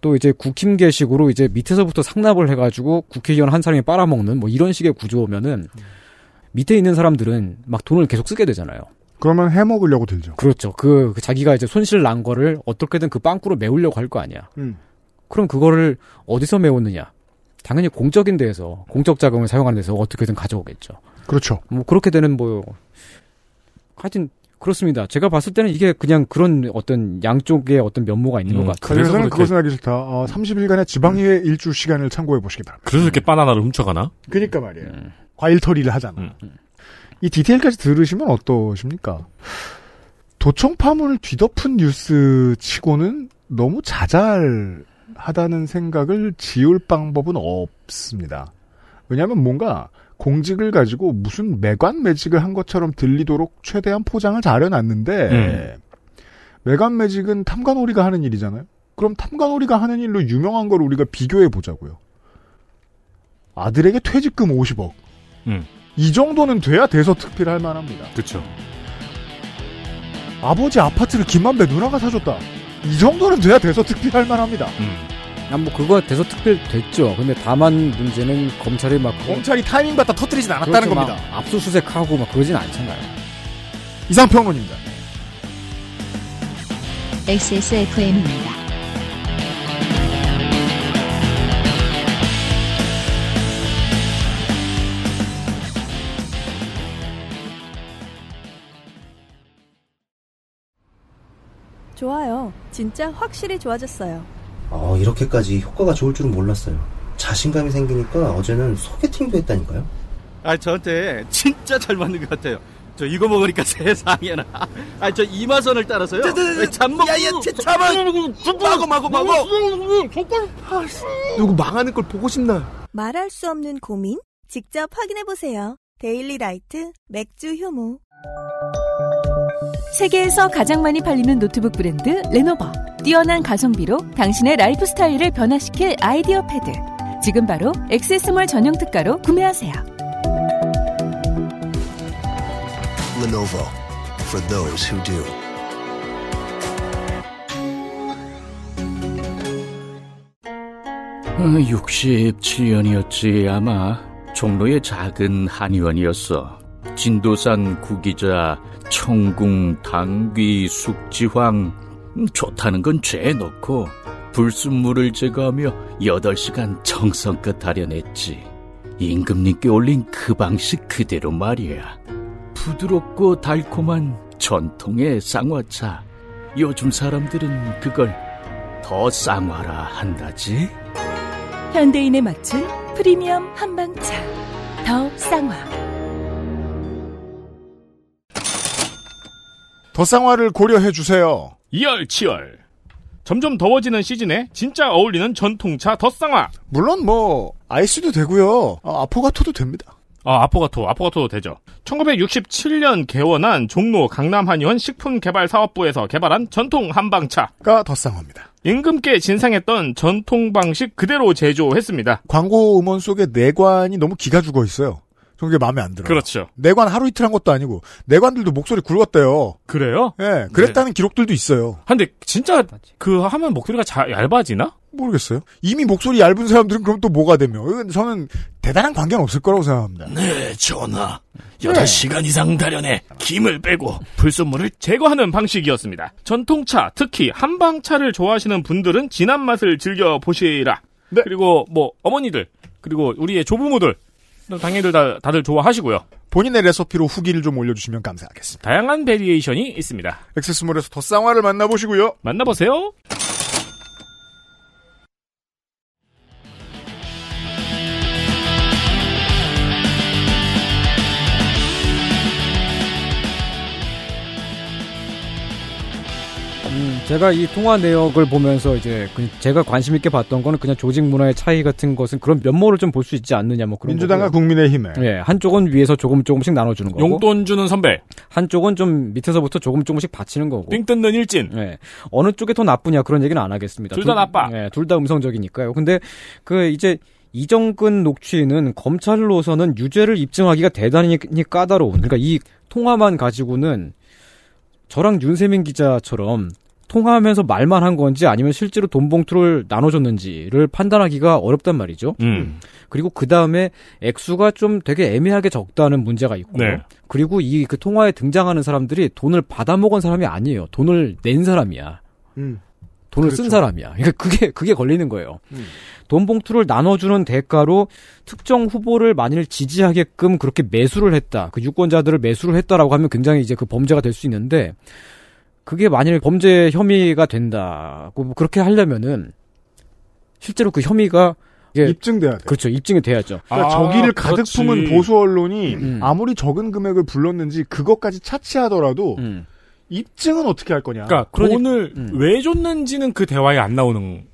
또 이제 국힘계식으로 이제 밑에서부터 상납을 해가지고 국회의원 한 사람이 빨아먹는 뭐 이런 식의 구조면은 밑에 있는 사람들은 막 돈을 계속 쓰게 되잖아요. 그러면 해먹으려고 들죠. 그렇죠. 그, 그 자기가 이제 손실 난 거를 어떻게든 그 빵꾸로 메우려고 할 거 아니야. 음. 그럼 그거를 어디서 메웠느냐? 당연히 공적인 데에서 공적 자금을 사용하는 데서 어떻게든 가져오겠죠. 그렇죠. 뭐 그렇게 되는 뭐 하여튼 그렇습니다. 제가 봤을 때는 이게 그냥 그런 어떤 양쪽의 어떤 면모가 있는 음, 것 같아요. 그래서 그렇게- 그것은 하기 싫다. 어, 30일간의 지방의회 일주 시간을 참고해 보시기 바랍니다. 그래서 이렇게 바나나를 훔쳐가나? 그니까 말이에요. 음. 과일 털이를 하잖아. 음. 이 디테일까지 들으시면 어떠십니까? 도청 파문을 뒤덮은 뉴스 치고는 너무 자잘하다는 생각을 지울 방법은 없습니다. 왜냐하면 뭔가 공직을 가지고 무슨 매관 매직을 한 것처럼 들리도록 최대한 포장을 잘 해놨는데 매관 매직은 탐관오리가 하는 일이잖아요. 그럼 탐관오리가 하는 일로 유명한 걸 우리가 비교해 보자고요. 아들에게 퇴직금 50억. 음. 이 정도는 돼야 대서특필할 만합니다. 그렇죠. 아버지 아파트를 김만배 누나가 사줬다. 이 정도는 돼야 대서특필할 만합니다. 음. 아, 뭐 그거 대서 특별 됐죠. 근데 다만 문제는 검찰이 막 검찰이 타이밍 받다 터뜨리진 않았다는 그렇죠, 막 겁니다. 압수수색하고 막 그러진 않잖아요. 이상평론입니다. XSFM입니다. 좋아요. 진짜 확실히 좋아졌어요. 어, 이렇게까지 효과가 좋을 줄은 몰랐어요. 자신감이 생기니까 어제는 소개팅도 했다니까요. 아, 저한테 진짜 잘 맞는 것 같아요. 저 이거 먹으니까 세상에나. 아, 저 이마선을 따라서요. 잠먹. 야야, 잠만. 마고 마고 마고. 누구 망하는 걸 보고 싶나? 말할 수 없는 고민? 직접 확인해 보세요. 데일리 라이트 맥주 효모. 세계에서 가장 많이 팔리는 노트북 브랜드 레노버. 뛰어난 가성비로 당신의 라이프 스타일을 변화시킬 아이디어 패드. 지금 바로 액세스몰 전용 특가로 구매하세요. Lenovo for those who do. 어, 67년이었지 아마 종로의 작은 한의원이었어 진도산 구기자 청궁 당귀 숙지황. 음, 좋다는 건 죄에 넣고 불순물을 제거하며 8시간 정성껏 다려냈지. 임금님께 올린 그 방식 그대로 말이야. 부드럽고 달콤한 전통의 쌍화차. 요즘 사람들은 그걸 더 쌍화라 한다지? 현대인에 맞춘 프리미엄 한방차. 더 쌍화. 더 쌍화를 고려해 주세요. 이열치열. 점점 더워지는 시즌에 진짜 어울리는 전통차 덧쌍화. 물론 뭐 아이스도 되고요. 아, 아포가토도 됩니다. 아, 아포가토, 아포가토도 되죠. 1967년 개원한 종로 강남한의원 식품개발사업부에서 개발한 전통 한방차가 덧쌍화입니다. 임금께 진상했던 전통 방식 그대로 제조했습니다. 광고 음원 속에 내관이 너무 기가 죽어 있어요. 저게 마음에 안 들어요. 그렇죠. 내관 하루 이틀 한 것도 아니고 내관들도 목소리 굵었대요. 그래요? 예, 그랬다는 기록들도 있어요. 근데 진짜 그 하면 목소리가 자, 얇아지나? 모르겠어요. 이미 목소리 얇은 사람들은 그럼 또 뭐가 되며? 저는 대단한 관계는 없을 거라고 생각합니다. 네 전하 8시간 이상 다려내 김을 빼고 불순물을 제거하는 방식이었습니다. 전통차, 특히 한방차를 좋아하시는 분들은 진한 맛을 즐겨 보시라. 그리고 뭐 어머니들 그리고 우리의 조부모들 당연히 다, 다들 좋아하시고요. 본인의 레시피로 후기를 좀 올려주시면 감사하겠습니다. 다양한 variation이 있습니다. 액세스몰에서 더 쌍화를 만나보시고요. 만나보세요. 제가 이 통화 내역을 보면서 이제 그 제가 관심 있게 봤던 거는 그냥 조직 문화의 차이 같은 것은 그런 면모를 좀 볼 수 있지 않느냐 뭐 그런 민주당과 거고요. 국민의힘에 예, 한쪽은 위에서 조금 조금씩 나눠주는 거고 용돈 주는 선배. 한쪽은 좀 밑에서부터 조금 조금씩 바치는 거고 삥 뜯는 일진. 예. 어느 쪽이 더 나쁘냐 그런 얘기는 안 하겠습니다. 둘 다 나빠. 예, 둘 다 음성적이니까요. 근데 그 이제 이정근 녹취는 검찰로서는 유죄를 입증하기가 대단히 까다로운. 그러니까 이 통화만 가지고는 저랑 윤세민 기자처럼 통화하면서 말만 한 건지 아니면 실제로 돈 봉투를 나눠줬는지를 판단하기가 어렵단 말이죠. 음. 그리고 그 다음에 액수가 좀 되게 애매하게 적다는 문제가 있고. 네. 그리고 이 그 통화에 등장하는 사람들이 돈을 받아먹은 사람이 아니에요. 돈을 낸 사람이야. 음. 돈을 그렇죠. 쓴 사람이야. 그러니까 그게 그게 걸리는 거예요. 음. 돈 봉투를 나눠주는 대가로 특정 후보를 만일 지지하게끔 그렇게 매수를 했다. 그 유권자들을 매수를 했다라고 하면 굉장히 이제 그 범죄가 될 수 있는데 그게 만일 범죄 혐의가 된다고 뭐 그렇게 하려면은 실제로 그 혐의가 입증돼야 돼. 그렇죠. 입증이 돼야죠. 그러니까 아, 저기를 가득 그렇지. 품은 보수 언론이 음. 아무리 적은 금액을 불렀는지 그것까지 차치하더라도 음. 입증은 어떻게 할 거냐. 그러니까 그러니- 돈을 음. 왜 줬는지는 그 대화에 안 나오는.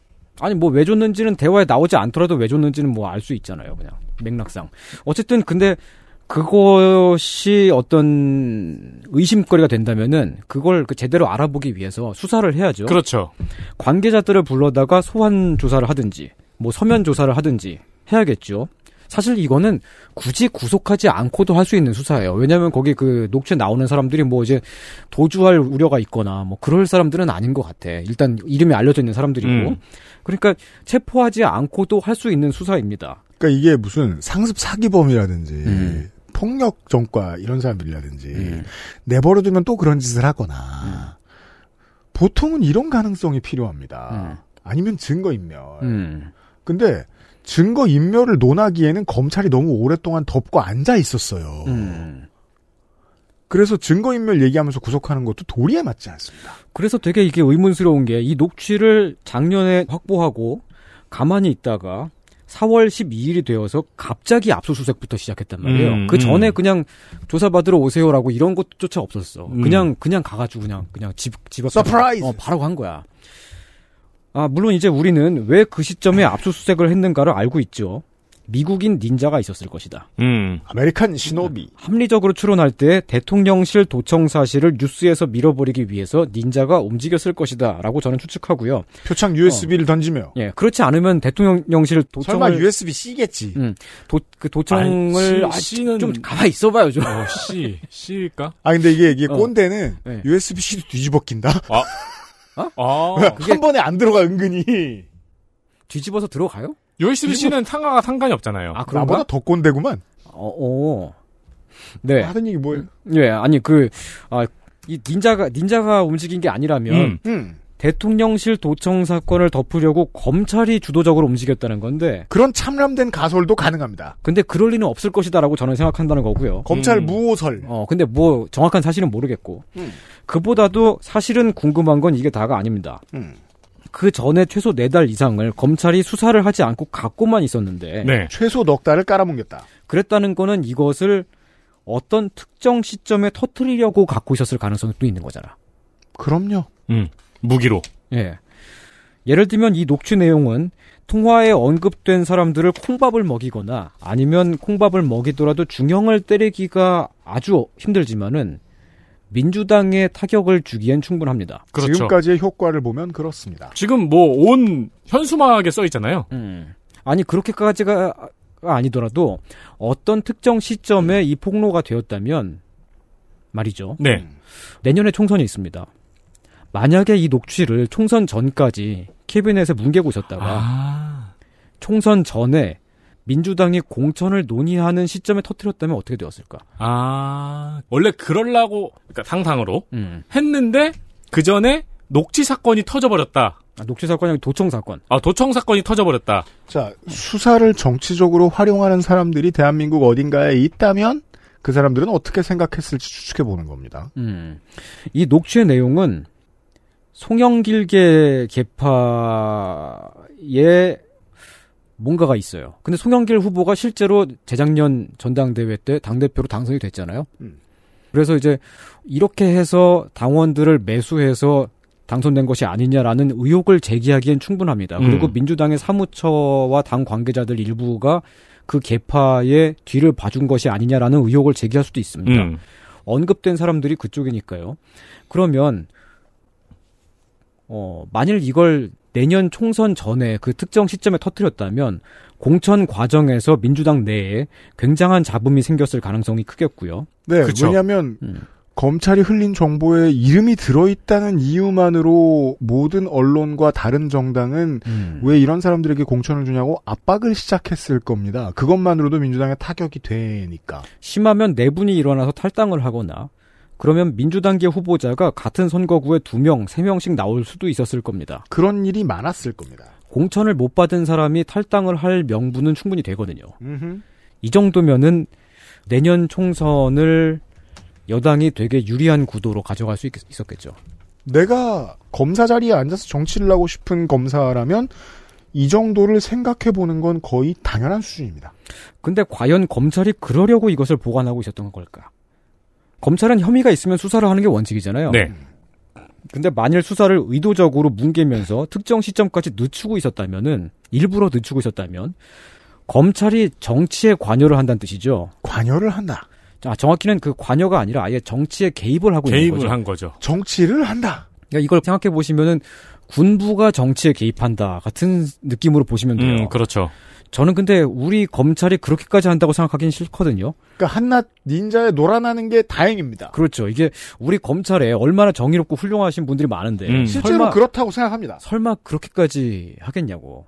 아니 뭐 왜 줬는지는 대화에 나오지 않더라도 왜 줬는지는 뭐 알 수 있잖아요. 그냥 맥락상. 어쨌든 근데 그것이 어떤 의심거리가 된다면은 그걸 그 제대로 알아보기 위해서 수사를 해야죠. 그렇죠. 관계자들을 불러다가 소환 조사를 하든지 뭐 서면 조사를 하든지 해야겠죠. 사실 이거는 굳이 구속하지 않고도 할 수 있는 수사예요. 왜냐하면 거기 그 녹취 나오는 사람들이 뭐 이제 도주할 우려가 있거나 뭐 그럴 사람들은 아닌 것 같아. 일단 이름이 알려져 있는 사람들이고. 음. 그러니까 체포하지 않고도 할 수 있는 수사입니다. 그러니까 이게 무슨 상습 사기범이라든지 음. 폭력 전과 이런 사람들이라든지 음. 내버려두면 또 그런 짓을 하거나 보통은 이런 가능성이 필요합니다. 아니면 증거 인멸. 음. 근데 증거 인멸을 논하기에는 검찰이 너무 오랫동안 덮고 앉아 있었어요. 음. 그래서 증거인멸 얘기하면서 구속하는 것도 도리에 맞지 않습니다. 그래서 되게 이게 의문스러운 게 이 녹취를 작년에 확보하고 가만히 있다가 4월 12일이 되어서 갑자기 압수수색부터 시작했단 말이에요. 음, 그 전에 음. 그냥 조사받으러 오세요라고 이런 것조차 없었어. 음. 그냥 그냥 가가지고 그냥 그냥 집집 앞에 surprise! 어, 바로 간 거야. 아 물론 이제 우리는 왜 그 시점에 압수수색을 했는가를 알고 있죠. 미국인 닌자가 있었을 것이다. 음. American Shinobi. 합리적으로 추론할 때 대통령실 도청 사실을 뉴스에서 밀어버리기 위해서 닌자가 움직였을 것이다라고 저는 추측하고요. 표창 USB를 던지며. 예, 그렇지 않으면 대통령실 도청을 설마 USB C겠지. 음, 도, 그 도청을 아니, 씨- 씨는- 좀 가만히 있어봐요 좀. 어, C, C일까? 아 근데 이게 이게 어. 꼰대는 네. USB C도 뒤집어 낀다. 아. 아. 한 번에 안 들어가 은근히. 뒤집어서 들어가요? USB-C는 상하가 상관이 없잖아요. 아 그런가? 나보다 더 꼰대구만. 어, 어. 네. 하던 얘기 뭐예요? 예, 아니 그 아, 이 닌자가 닌자가 움직인 게 아니라면 음. 음. 대통령실 도청 사건을 덮으려고 검찰이 주도적으로 움직였다는 건데 그런 참람된 가설도 가능합니다. 근데 그럴 리는 없을 것이다라고 저는 생각한다는 거고요. 검찰 음. 무오설. 어, 근데 뭐 정확한 사실은 모르겠고. 음. 그보다도 사실은 궁금한 건 이게 다가 아닙니다. 음. 그 전에 최소 네달 이상을 검찰이 수사를 하지 않고 갖고만 있었는데 네. 최소 넉 달을 깔아뭉겼다. 그랬다는 거는 이것을 어떤 특정 시점에 터트리려고 갖고 있었을 가능성이 또 있는 거잖아. 그럼요. 음. 무기로. 예. 예를 들면 이 녹취 내용은 통화에 언급된 사람들을 콩밥을 먹이거나 아니면 콩밥을 먹이더라도 중형을 때리기가 아주 힘들지만은 민주당에 타격을 주기엔 충분합니다. 그렇죠. 지금까지의 효과를 보면 그렇습니다. 지금 뭐 온 현수막에 써 있잖아요. 아니 그렇게까지가 아니더라도 어떤 특정 시점에 이 폭로가 되었다면 말이죠. 네. 내년에 총선이 있습니다. 만약에 이 녹취를 총선 전까지 캐비넷에 뭉개고 있었다가 아. 총선 전에 민주당이 공천을 논의하는 시점에 터뜨렸다면 어떻게 되었을까? 아. 원래 그럴라고 그러니까 상상으로 음. 했는데 그 전에 녹취 사건이 터져버렸다. 아, 녹취 사건이 아니라 도청 사건. 아 도청 사건이 터져버렸다. 자, 수사를 정치적으로 활용하는 사람들이 대한민국 어딘가에 있다면 그 사람들은 어떻게 생각했을지 추측해 보는 겁니다. 음. 이 녹취의 내용은 송영길계 개파에 뭔가가 있어요. 근데 송영길 후보가 실제로 재작년 전당대회 때 당대표로 당선이 됐잖아요. 음. 그래서 이제 이렇게 해서 당원들을 매수해서 당선된 것이 아니냐라는 의혹을 제기하기엔 충분합니다. 그리고 음. 민주당의 사무처와 당 관계자들 일부가 그 개파의 뒤를 봐준 것이 아니냐라는 의혹을 제기할 수도 있습니다. 음. 언급된 사람들이 그쪽이니까요. 그러면 어 만일 이걸 내년 총선 전에 그 특정 시점에 터뜨렸다면 공천 과정에서 민주당 내에 굉장한 잡음이 생겼을 가능성이 크겠고요. 네, 그쵸. 왜냐하면 음. 검찰이 흘린 정보에 이름이 들어있다는 이유만으로 모든 언론과 다른 정당은 음. 왜 이런 사람들에게 공천을 주냐고 압박을 시작했을 겁니다. 그것만으로도 민주당에 타격이 되니까. 심하면 내분이 일어나서 탈당을 하거나 그러면 민주당계 후보자가 같은 선거구에 두 명, 세 명씩 나올 수도 있었을 겁니다. 그런 일이 많았을 겁니다. 공천을 못 받은 사람이 탈당을 할 명분은 충분히 되거든요. 음흠. 이 정도면은 내년 총선을 여당이 되게 유리한 구도로 가져갈 수 있, 었겠죠 내가 검사 자리에 앉아서 정치를 하고 싶은 검사라면 이 정도를 생각해 보는 건 거의 당연한 수준입니다. 근데 과연 검찰이 그러려고 이것을 보관하고 있었던 걸까? 검찰은 혐의가 있으면 수사를 하는 게 원칙이잖아요. 네. 근데 만일 수사를 의도적으로 뭉개면서 특정 시점까지 늦추고 있었다면은 일부러 늦추고 있었다면 검찰이 정치에 관여를 한다는 뜻이죠. 관여를 한다. 자, 정확히는 그 관여가 아니라 아예 정치에 개입을 하고 있는 개입을 거죠. 한 거죠. 정치를 한다. 그러니까 이걸 생각해 보시면은 군부가 정치에 개입한다 같은 느낌으로 보시면 돼요. 음, 그렇죠. 저는 근데 우리 검찰이 그렇게까지 한다고 생각하긴 싫거든요. 그러니까 한낱 닌자에 놀아나는 게 다행입니다. 그렇죠. 이게 우리 검찰에 얼마나 정의롭고 훌륭하신 분들이 많은데 음. 실제로 설마, 그렇다고 생각합니다. 설마 그렇게까지 하겠냐고.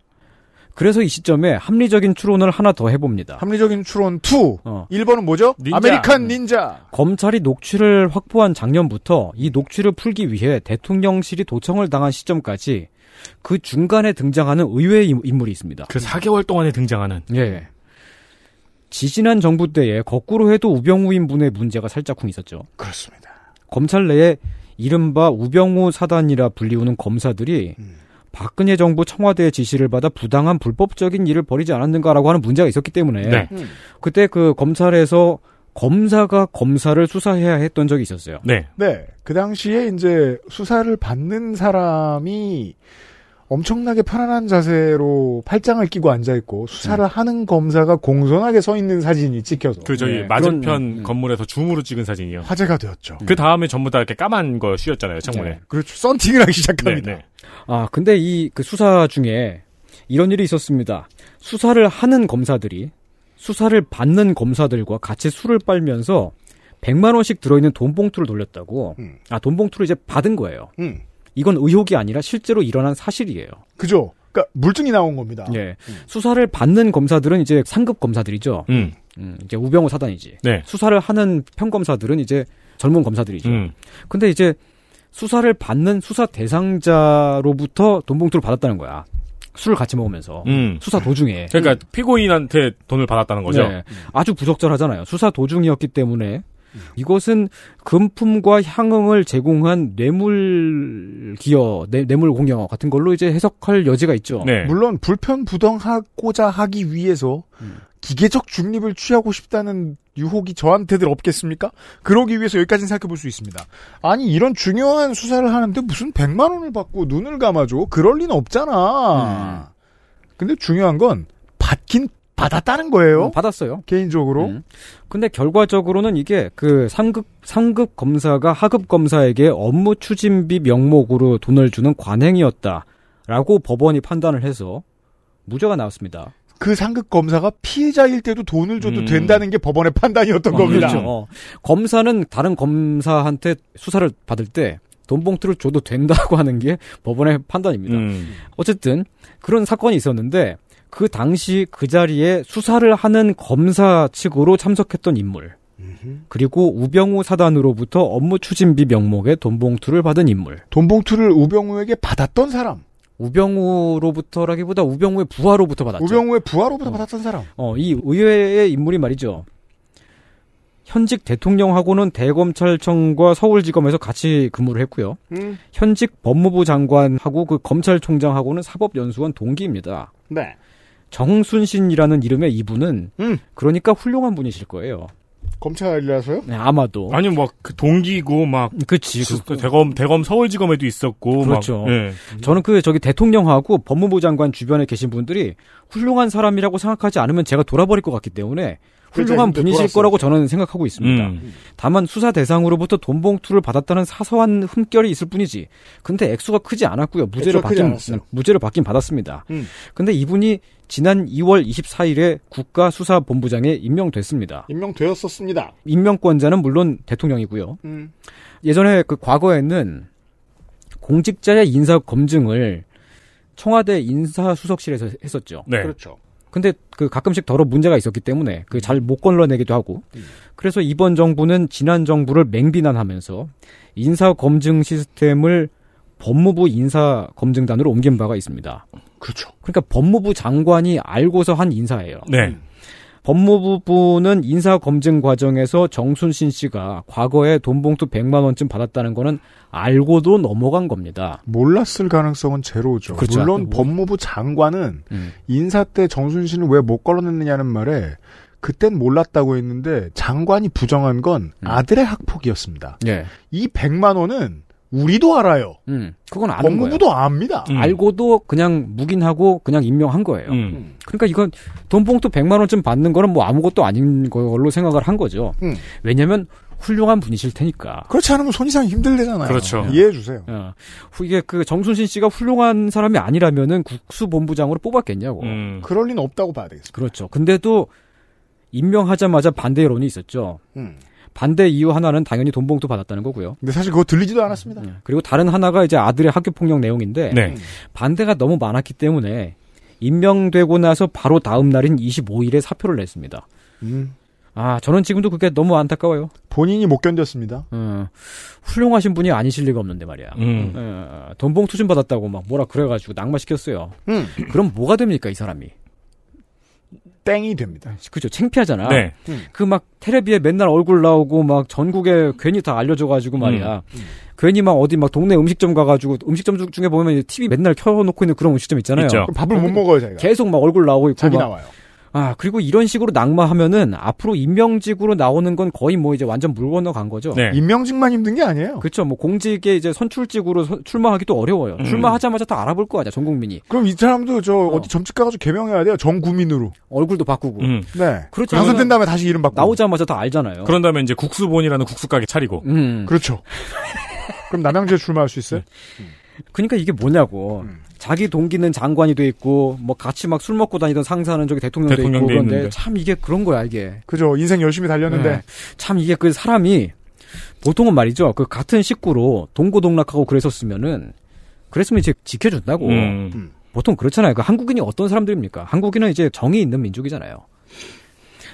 그래서 이 시점에 합리적인 추론을 하나 더 해봅니다. 합리적인 추론 2. 어. 1번은 뭐죠? 닌자. American 닌자. 검찰이 녹취를 확보한 작년부터 이 녹취를 풀기 위해 대통령실이 도청을 당한 시점까지 그 중간에 등장하는 의외의 인- 인물이 있습니다. 그 4개월 동안에 등장하는 예. 지지난 정부 때에 거꾸로 해도 우병우 인분의 문제가 살짝쿵 있었죠. 그렇습니다. 검찰 내에 이른바 우병우 사단이라 불리우는 검사들이 음. 박근혜 정부 청와대의 지시를 받아 부당한 불법적인 일을 벌이지 않았는가라고 하는 문제가 있었기 때문에 네. 음. 그때 그 검찰에서 검사가 검사를 수사해야 했던 적이 있었어요. 네. 네. 그 당시에 이제 수사를 받는 사람이 엄청나게 편안한 자세로 팔짱을 끼고 앉아 있고 수사를 음. 하는 검사가 공손하게 서 있는 사진이 찍혀서 그 저기 네. 맞은편 그런, 건물에서 줌으로 찍은 사진이요. 화제가 되었죠. 그 다음에 전부 다 이렇게 까만 거 씌웠잖아요, 창문에. 네. 그렇죠. 썬팅을 하기 시작합니다. 네, 네. 아, 근데 이 그 수사 중에 이런 일이 있었습니다. 수사를 하는 검사들이 수사를 받는 검사들과 같이 술을 빨면서 100만 원씩 들어있는 돈 봉투를 돌렸다고. 음. 아, 돈 봉투를 이제 받은 거예요. 음. 이건 의혹이 아니라 실제로 일어난 사실이에요. 그죠. 그러니까 물증이 나온 겁니다. 예. 수사를 받는 검사들은 이제 상급 검사들이죠. 음. 음, 이제 우병우 사단이지. 네. 수사를 하는 평검사들은 이제 젊은 검사들이죠. 음. 근데 이제 수사를 받는 수사 대상자로부터 돈 봉투를 받았다는 거야. 술을 같이 먹으면서 음. 수사 도중에. 그러니까 피고인한테 돈을 받았다는 거죠. 네. 아주 부적절하잖아요. 수사 도중이었기 때문에 이것은 금품과 향응을 제공한 뇌물 기여, 뇌, 뇌물 공여 같은 걸로 이제 해석할 여지가 있죠. 네. 물론 불편부동하고자 하기 위해서 기계적 중립을 취하고 싶다는 유혹이 저한테들 없겠습니까? 그러기 위해서 여기까지는 생각해 볼 수 있습니다. 아니 이런 중요한 수사를 하는데 무슨 100만 원을 받고 눈을 감아줘? 그럴 리는 없잖아. 근데 중요한 건 받긴 받았다는 거예요. 음, 받았어요. 개인적으로. 음. 근데 결과적으로는 이게 그 상급 상급 검사가 하급 검사에게 업무 추진비 명목으로 돈을 주는 관행이었다라고 법원이 판단을 해서 무죄가 나왔습니다. 그 상급 검사가 피해자일 때도 돈을 줘도 음. 된다는 게 법원의 판단이었던 어, 겁니다. 그렇죠. 어. 검사는 다른 검사한테 수사를 받을 때 돈 봉투를 줘도 된다고 하는 게 법원의 판단입니다. 음. 어쨌든 그런 사건이 있었는데 그 당시 그 자리에 수사를 하는 검사 측으로 참석했던 인물 그리고 우병우 사단으로부터 업무 추진비 명목의 돈 봉투를 받은 인물 돈 봉투를 우병우에게 받았던 사람. 우병우로부터라기보다 우병우의 부하로부터 받았죠. 우병우의 부하로부터 받았던 사람. 어, 이 의외의 인물이 말이죠. 현직 대통령하고는 대검찰청과 서울지검에서 같이 근무를 했고요. 음. 현직 법무부 장관하고 그 검찰총장하고는 사법연수원 동기입니다. 네. 정순신이라는 이름의 이분은 음. 그러니까 훌륭한 분이실 거예요. 검찰이라서요? 네, 아마도. 아니 뭐그 동기고 막 그치. 수- 그- 대검 대검 서울지검에도 있었고 그렇죠. 막, 예. 저는 그 저기 대통령하고 법무부 장관 주변에 계신 분들이 훌륭한 사람이라고 생각하지 않으면 제가 돌아버릴 것 같기 때문에 훌륭한. 분이실. 거라고 저는 생각하고 있습니다. 음. 다만 수사 대상으로부터 돈 봉투를 받았다는 사소한 흠결이 있을 뿐이지. 근데 액수가 크지 않았고요. 무죄를 받긴. 무죄를 받긴 받았습니다. 음. 근데 이분이 지난 2월 24일에 국가수사본부장에 임명됐습니다. 임명되었었습니다. 임명권자는 물론 대통령이고요. 음. 예전에 그 과거에는 공직자의 인사 검증을 청와대 인사수석실에서 했었죠. 네. 그렇죠. 근데 그 가끔씩 더러 문제가 있었기 때문에 그 잘 못 걸러내기도 하고 그래서 이번 정부는 지난 정부를 맹비난하면서 인사 검증 시스템을 법무부 인사 검증단으로 옮긴 바가 있습니다. 그렇죠. 그러니까 법무부 장관이 알고서 한 인사예요. 네. 법무부는 인사 검증 과정에서 정순신 씨가 과거에 돈 봉투 100만 원쯤 받았다는 거는 알고도 넘어간 겁니다. 몰랐을 가능성은 제로죠. 그렇죠. 물론 뭐. 법무부 장관은 음. 인사 때 정순신을 왜 못 걸어냈느냐는 말에 그땐 몰랐다고 했는데 장관이 부정한 건 음. 아들의 학폭이었습니다. 예. 이 100만 원은 우리도 알아요. 음. 그건 아는 법무부도 거예요. 압니다. 음. 알고도 그냥 묵인하고 그냥 임명한 거예요. 음. 그러니까 이건 돈 봉투 100만 원쯤 받는 거는 뭐 아무것도 아닌 걸로 생각을 한 거죠. 음. 왜냐면 훌륭한 분이실 테니까. 그렇지 않으면 손이상 힘들대잖아요. 그렇죠. 이해해 주세요. 어. 후- 이게 그 정순신 씨가 훌륭한 사람이 아니라면은 국수본부장으로 뽑았겠냐고. 음. 그럴 리는 없다고 봐야 되겠습니다. 그렇죠. 근데도 임명하자마자 반대 여론이 있었죠. 음. 반대 이유 하나는 당연히 돈 봉투 받았다는 거고요. 근데 사실 그거 들리지도 않았습니다. 그리고 다른 하나가 이제 아들의 학교 폭력 내용인데 네. 반대가 너무 많았기 때문에 임명되고 나서 바로 다음 날인 25일에 사표를 냈습니다. 음. 아, 저는 지금도 그게 너무 안타까워요. 본인이 못 견뎠습니다. 어, 훌륭하신 분이 아니실 리가 없는데 말이야. 음. 어, 돈 봉투 좀 받았다고 막 뭐라 그래가지고 낙마시켰어요. 음. 그럼 뭐가 됩니까, 이 사람이? 땡이 됩니다. 그죠. 창피하잖아. 네. 그막 테레비에 맨날 얼굴 나오고 막 전국에 괜히 다 알려줘가지고 말이야. 음. 괜히 막 어디 막 동네 음식점 가가지고 음식점 중- 중에 보면 TV 맨날 켜놓고 있는 그런 음식점 있잖아요. 밥을 못 먹어요, 자기가. 계속 막 얼굴 나오고 있고. 자기 막. 나와요. 아 그리고 이런 식으로 낙마하면은 앞으로 임명직으로 나오는 건 거의 뭐 이제 완전 물 건너간 거죠. 네. 임명직만 힘든 게 아니에요. 그렇죠. 뭐 공직에 이제 선출직으로 서- 출마하기도 어려워요. 음. 출마하자마자 다 알아볼 거 아니야 전 국민이. 그럼 이 사람도 저 어. 디 점집 가가지고 개명해야 돼요. 정구민으로. 얼굴도 바꾸고. 음. 네. 그렇죠. 당선된 다음에 다시 이름 바꾸고. 나오자마자 다 알잖아요. 그런 다음에 이제 국수본이라는 국수 가게 차리고. 음. 그렇죠. 그럼 남양주에 출마할 수 있어요? 그러니까 이게 뭐냐고. 음. 자기 동기는 장관이 돼 있고 뭐 같이 막 술 먹고 다니던 상사는 저기 대통령 돼 있고 그런데. 참 이게 그런 거야 이게. 그죠. 인생 열심히 달렸는데. 네. 참 이게 그 사람이 보통은 말이죠. 그 같은 식구로 동고동락하고 그랬었으면은 그랬으면 이제 지켜준다고. 음. 보통 그렇잖아요. 그 한국인이 어떤 사람들입니까? 한국인은 이제 정이 있는 민족이잖아요.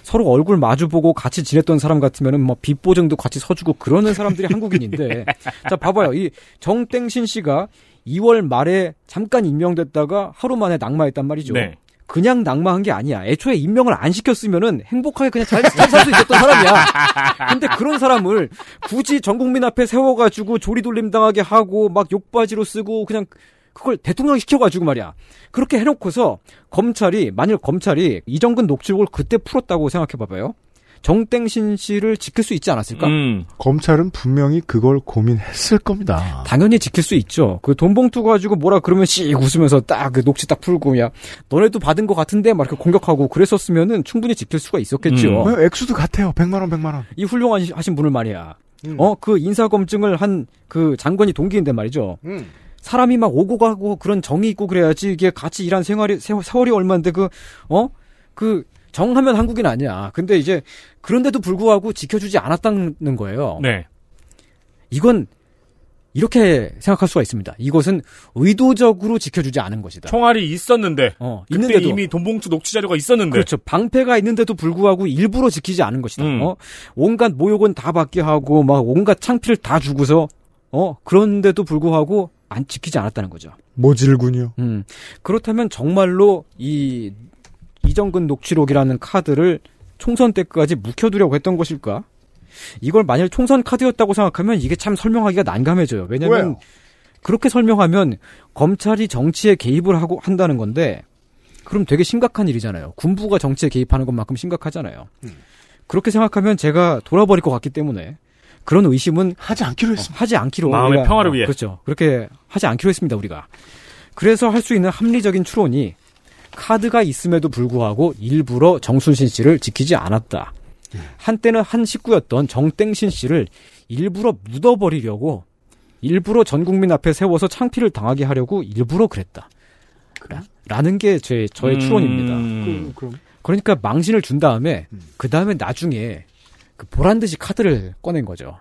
서로 얼굴 마주보고 같이 지냈던 사람 같으면은 뭐 빚보증도 같이 서주고 그러는 사람들이 한국인인데 자 봐봐요 이 정땡신 씨가 2월 말에 잠깐 임명됐다가 하루 만에 낙마했단 말이죠. 네. 그냥 낙마한 게 아니야. 애초에 임명을 안 시켰으면은 행복하게 그냥 잘 살수 있었던 사람이야. 근데 그런 사람을 굳이 전 국민 앞에 세워가지고 조리돌림 당하게 하고 막 욕바지로 쓰고 그냥 그걸 대통령 시켜가지고 말이야. 그렇게 해놓고서 검찰이 만일 검찰이 이정근 녹취록을 그때 풀었다고 생각해봐봐요. 정땡신 씨를 지킬 수 있지 않았을까? 음. 검찰은 분명히 그걸 고민했을 겁니다. 당연히 지킬 수 있죠. 그 돈 봉투 가지고 뭐라 그러면 씩 웃으면서 딱 그 녹취 딱 풀고 야 너네도 받은 것 같은데 막 이렇게 공격하고 그랬었으면은 충분히 지킬 수가 있었겠죠. 음. 액수도 같아요. 100만 원, 100만 원. 이 훌륭한 하신 분을 말이야. 음. 어그 인사 검증을 한 그 장관이 동기인데 말이죠. 음. 사람이 막 오고 가고 그런 정이 있고 그래야지 이게 같이 일한 생활이 세, 세월이 얼마인데 그 어? 그 정하면 한국인 아니야. 근데 이제 그런데도 불구하고 지켜주지 않았다는 거예요. 네. 이건 이렇게 생각할 수가 있습니다. 이것은 의도적으로 지켜주지 않은 것이다. 총알이 있었는데. 어, 그때 있는데도. 이미 돈봉투 녹취 자료가 있었는데. 그렇죠. 방패가 있는데도 불구하고 일부러 지키지 않은 것이다. 음. 어? 온갖 모욕은 다 받게 하고 막 온갖 창피를 다 주고서 어 그런데도 불구하고 안 지키지 않았다는 거죠. 모질군요. 음. 그렇다면 정말로 이 이정근 녹취록이라는 카드를 총선 때까지 묵혀두려고 했던 것일까? 이걸 만일 총선 카드였다고 생각하면 이게 참 설명하기가 난감해져요. 왜냐면? 그렇게 설명하면 검찰이 정치에 개입을 하고 한다는 건데 그럼 되게 심각한 일이잖아요. 군부가 정치에 개입하는 것만큼 심각하잖아요. 그렇게 생각하면 제가 돌아버릴 것 같기 때문에 그런 의심은 하지 않기로 했습니다. 하지 않기로 마음의 평화를 어, 위해. 그렇죠. 그렇게 하지 않기로 했습니다 우리가. 그래서 할 수 있는 합리적인 추론이 카드가 있음에도 불구하고 일부러 정순신 씨를 지키지 않았다. 한때는 한 식구였던 정땡신 씨를 일부러 묻어버리려고 일부러 전 국민 앞에 세워서 창피를 당하게 하려고 일부러 그랬다. 라는 게 제 저의 음. 추론입니다. 그, 그럼 그러니까 망신을 준 다음에 그 다음에 나중에 그 보란 듯이 카드를 꺼낸 거죠.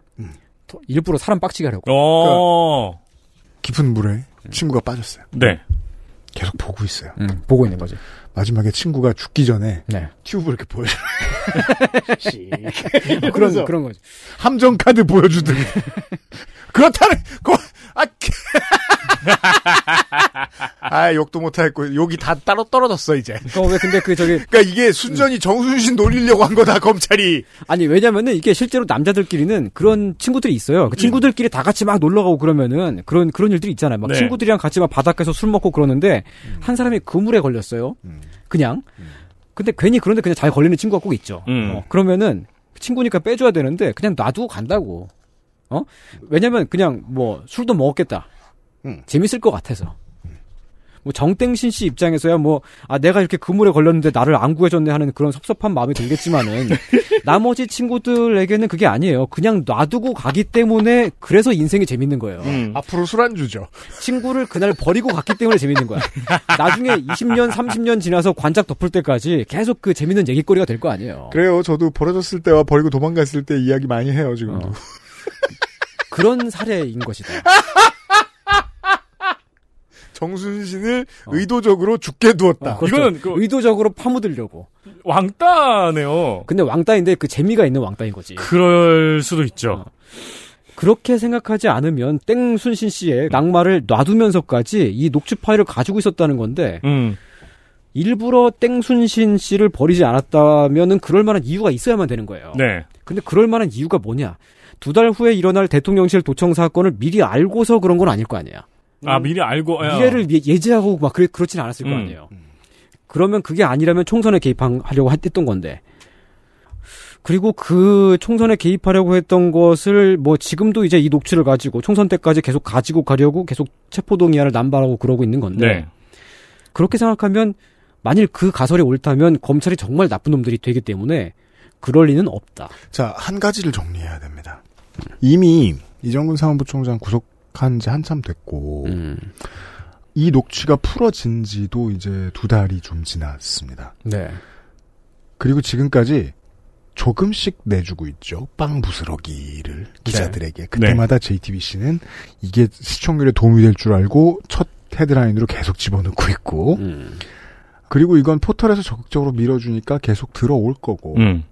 더- 일부러 사람 빡치게 하려고. 어. 깊은 물에 친구가 빠졌어요. 네. 계속 보고 있어요. 음, 보고 있는 거죠. 마지막에 친구가 죽기 전에 네. 튜브 이렇게 보여줘. 그런 그런 거죠. 함정 카드 보여주더니 그렇다는 거 아, 아 욕도 못하겠고 욕이 다 따로 떨어졌어 이제. 어, 왜 근데 그 저기 그러니까 이게 순전히 정순신 놀리려고 한 거다 검찰이. 아니 왜냐면은 이게 실제로 남자들끼리는 그런 친구들이 있어요. 그 친구들끼리 다 같이 막 놀러 가고 그러면은 그런 그런 일들이 있잖아요. 막 네. 친구들이랑 같이 막 바닷가에서 술 먹고 그러는데 한 사람이 그물에 걸렸어요. 그냥. 근데 괜히 그런데 그냥 잘 걸리는 친구가 꼭 있죠. 음. 어, 그러면은 친구니까 빼줘야 되는데 그냥 놔두고 간다고. 어? 왜냐면 그냥 뭐 술도 먹었겠다. 음. 재밌을 것 같아서. 뭐 정땡신 씨 입장에서야 뭐 아 내가 이렇게 그물에 걸렸는데 나를 안 구해줬네 하는 그런 섭섭한 마음이 들겠지만은 나머지 친구들에게는 그게 아니에요. 그냥 놔두고 가기 때문에 그래서 인생이 재밌는 거예요. 앞으로 술안 주죠. 친구를 그날 버리고 갔기 때문에 재밌는 거야. 나중에 20년, 30년 지나서 관짝 덮을 때까지 계속 그 재밌는 얘기거리가 될 거 아니에요. 그래요. 저도 버려졌을 때와 버리고 도망갔을 때 이야기 많이 해요 지금도. 어. 그런 사례인 것이다. 정순신을 의도적으로 죽게 두었다. 어, 그렇죠. 이거는 그- 의도적으로 파묻으려고. 왕따네요. 근데 왕따인데 그 재미가 있는 왕따인 거지. 그럴 수도 있죠. 그렇게 생각하지 않으면 땡순신 씨의 낙마를 놔두면서까지 이 녹취 파일을 가지고 있었다는 건데 음. 일부러 땡순신 씨를 버리지 않았다면은 그럴 만한 이유가 있어야만 되는 거예요. 네. 근데 그럴 만한 이유가 뭐냐? 두 달 후에 일어날 대통령실 도청 사건을 미리 알고서 그런 건 아닐 거 아니에요. 아, 미리 알고, 야. 미래를 예- 예지하고 막 그래 그렇진 않았을 거 음. 아니에요. 그러면 그게 아니라면 총선에 개입하려고 했던 건데. 그리고 그 총선에 개입하려고 했던 것을 뭐 지금도 이제 이 녹취를 가지고 총선 때까지 계속 가지고 가려고 계속 체포동의안을 남발하고 그러고 있는 건데. 네. 그렇게 생각하면 만일 그 가설이 옳다면 검찰이 정말 나쁜 놈들이 되기 때문에 그럴 리는 없다. 자, 한 가지를 정리해야 됩니다. 이미 이정근 사무부총장 구속 한 지 한참 됐고, 음. 이 녹취가 풀어진 지도 이제 두 달이 좀 지났습니다. 네. 그리고 지금까지 조금씩 내주고 있죠. 빵 부스러기를 기자들에게. 그때마다 JTBC는 이게 시청률에 도움이 될 줄 알고 첫 헤드라인으로 계속 집어넣고 있고, 음. 그리고 이건 포털에서 적극적으로 밀어주니까 계속 들어올 거고, 음.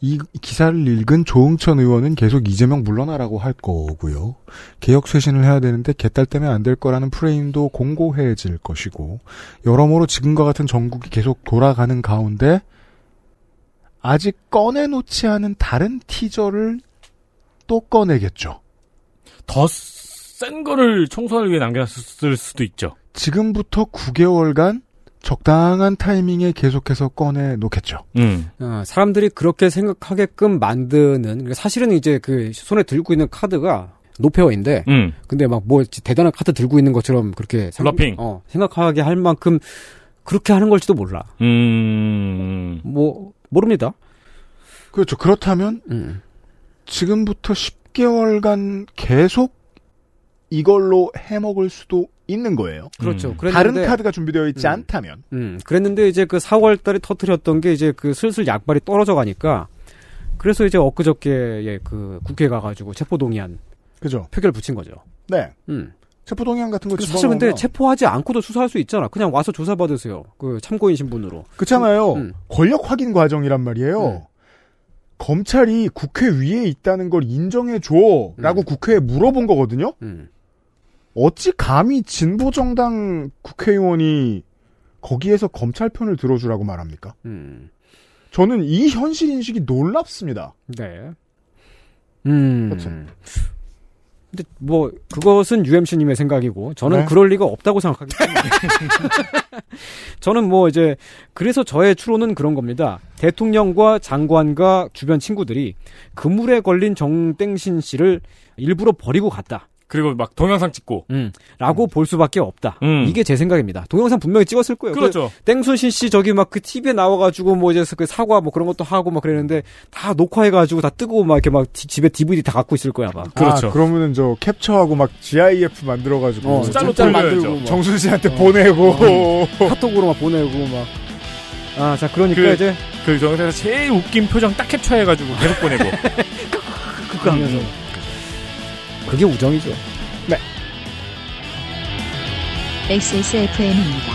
이 기사를 읽은 조응천 의원은 계속 이재명 물러나라고 할 거고요. 개혁 쇄신을 해야 되는데 개딸 때문에 안 될 거라는 프레임도 공고해질 것이고 여러모로 지금과 같은 전국이 계속 돌아가는 가운데 아직 꺼내놓지 않은 다른 티저를 또 꺼내겠죠. 더 센 거를 총선을 위해 남겼을 수도 있죠. 지금부터 9개월간 적당한 타이밍에 계속해서 꺼내 놓겠죠. 음. 어, 사람들이 그렇게 생각하게끔 만드는 그러니까 사실은 이제 그 손에 들고 있는 카드가 노페어인데 음. 근데 막 뭐 대단한 카드 들고 있는 것처럼 그렇게 생-. 어, 생각하게 할 만큼 그렇게 하는 걸지도 몰라. 음. 뭐 모릅니다. 그렇죠. 그렇다면 음. 지금부터 10개월간 계속 이걸로 해먹을 수도 있는 거예요. 그렇죠. 음. 그랬는데- 다른 카드가 준비되어 있지 음. 않다면. 음, 그랬는데 이제 그 4월 달에 터트렸던 게 이제 그 슬슬 약발이 떨어져 가니까 그래서 이제 엊그저께 그 국회 가가지고 체포동의안 그죠. 표결 붙인 거죠. 네. 음. 체포동의안 같은 거 사실 근데 체포하지 않고도 수사할 수 있잖아. 그냥 와서 조사 받으세요. 그 참고인 신분으로. 그렇잖아요. 음. 권력 확인 과정이란 말이에요. 검찰이 국회 위에 있다는 걸 인정해줘라고 국회에 물어본 거거든요. 음. 어찌 감히 진보 정당 국회의원이 거기에서 검찰 편을 들어주라고 말합니까? 음. 저는 이 현실 인식이 놀랍습니다. 네. 음. 그렇죠. 근데 뭐 그것은 UMC님의 생각이고 저는 네. 그럴 리가 없다고 생각하기 때문에 저는 뭐 이제 그래서 저의 추론은 그런 겁니다. 대통령과 장관과 주변 친구들이 그물에 걸린 정땡신 씨를 일부러 버리고 갔다. 그리고 막 동영상 찍고. 음, 라고 볼 수밖에 없다. 음. 이게 제 생각입니다. 동영상 분명히 찍었을 거예요. 그렇죠. 그 땡순신 씨 저기 막 그 TV에 나와가지고 뭐 이제 그 사과 뭐 그런 것도 하고 막 그랬는데 다 녹화해가지고 다 뜨고 막 이렇게 막 디- 집에 DVD 다 갖고 있을 거야 막. 아, 그러면은 저 캡처하고 막 GIF 만들어가지고 어, 짤로 짤. 만들고 막. 정순 씨한테 어. 보내고 어. 카톡으로 막 보내고 막. 아, 자 그러니까 그, 이제 그 영상에서 제일 웃긴 표정 딱 캡처해가지고 계속 보내고. 그거 하면서 그게 우정이죠. XSFM입니다.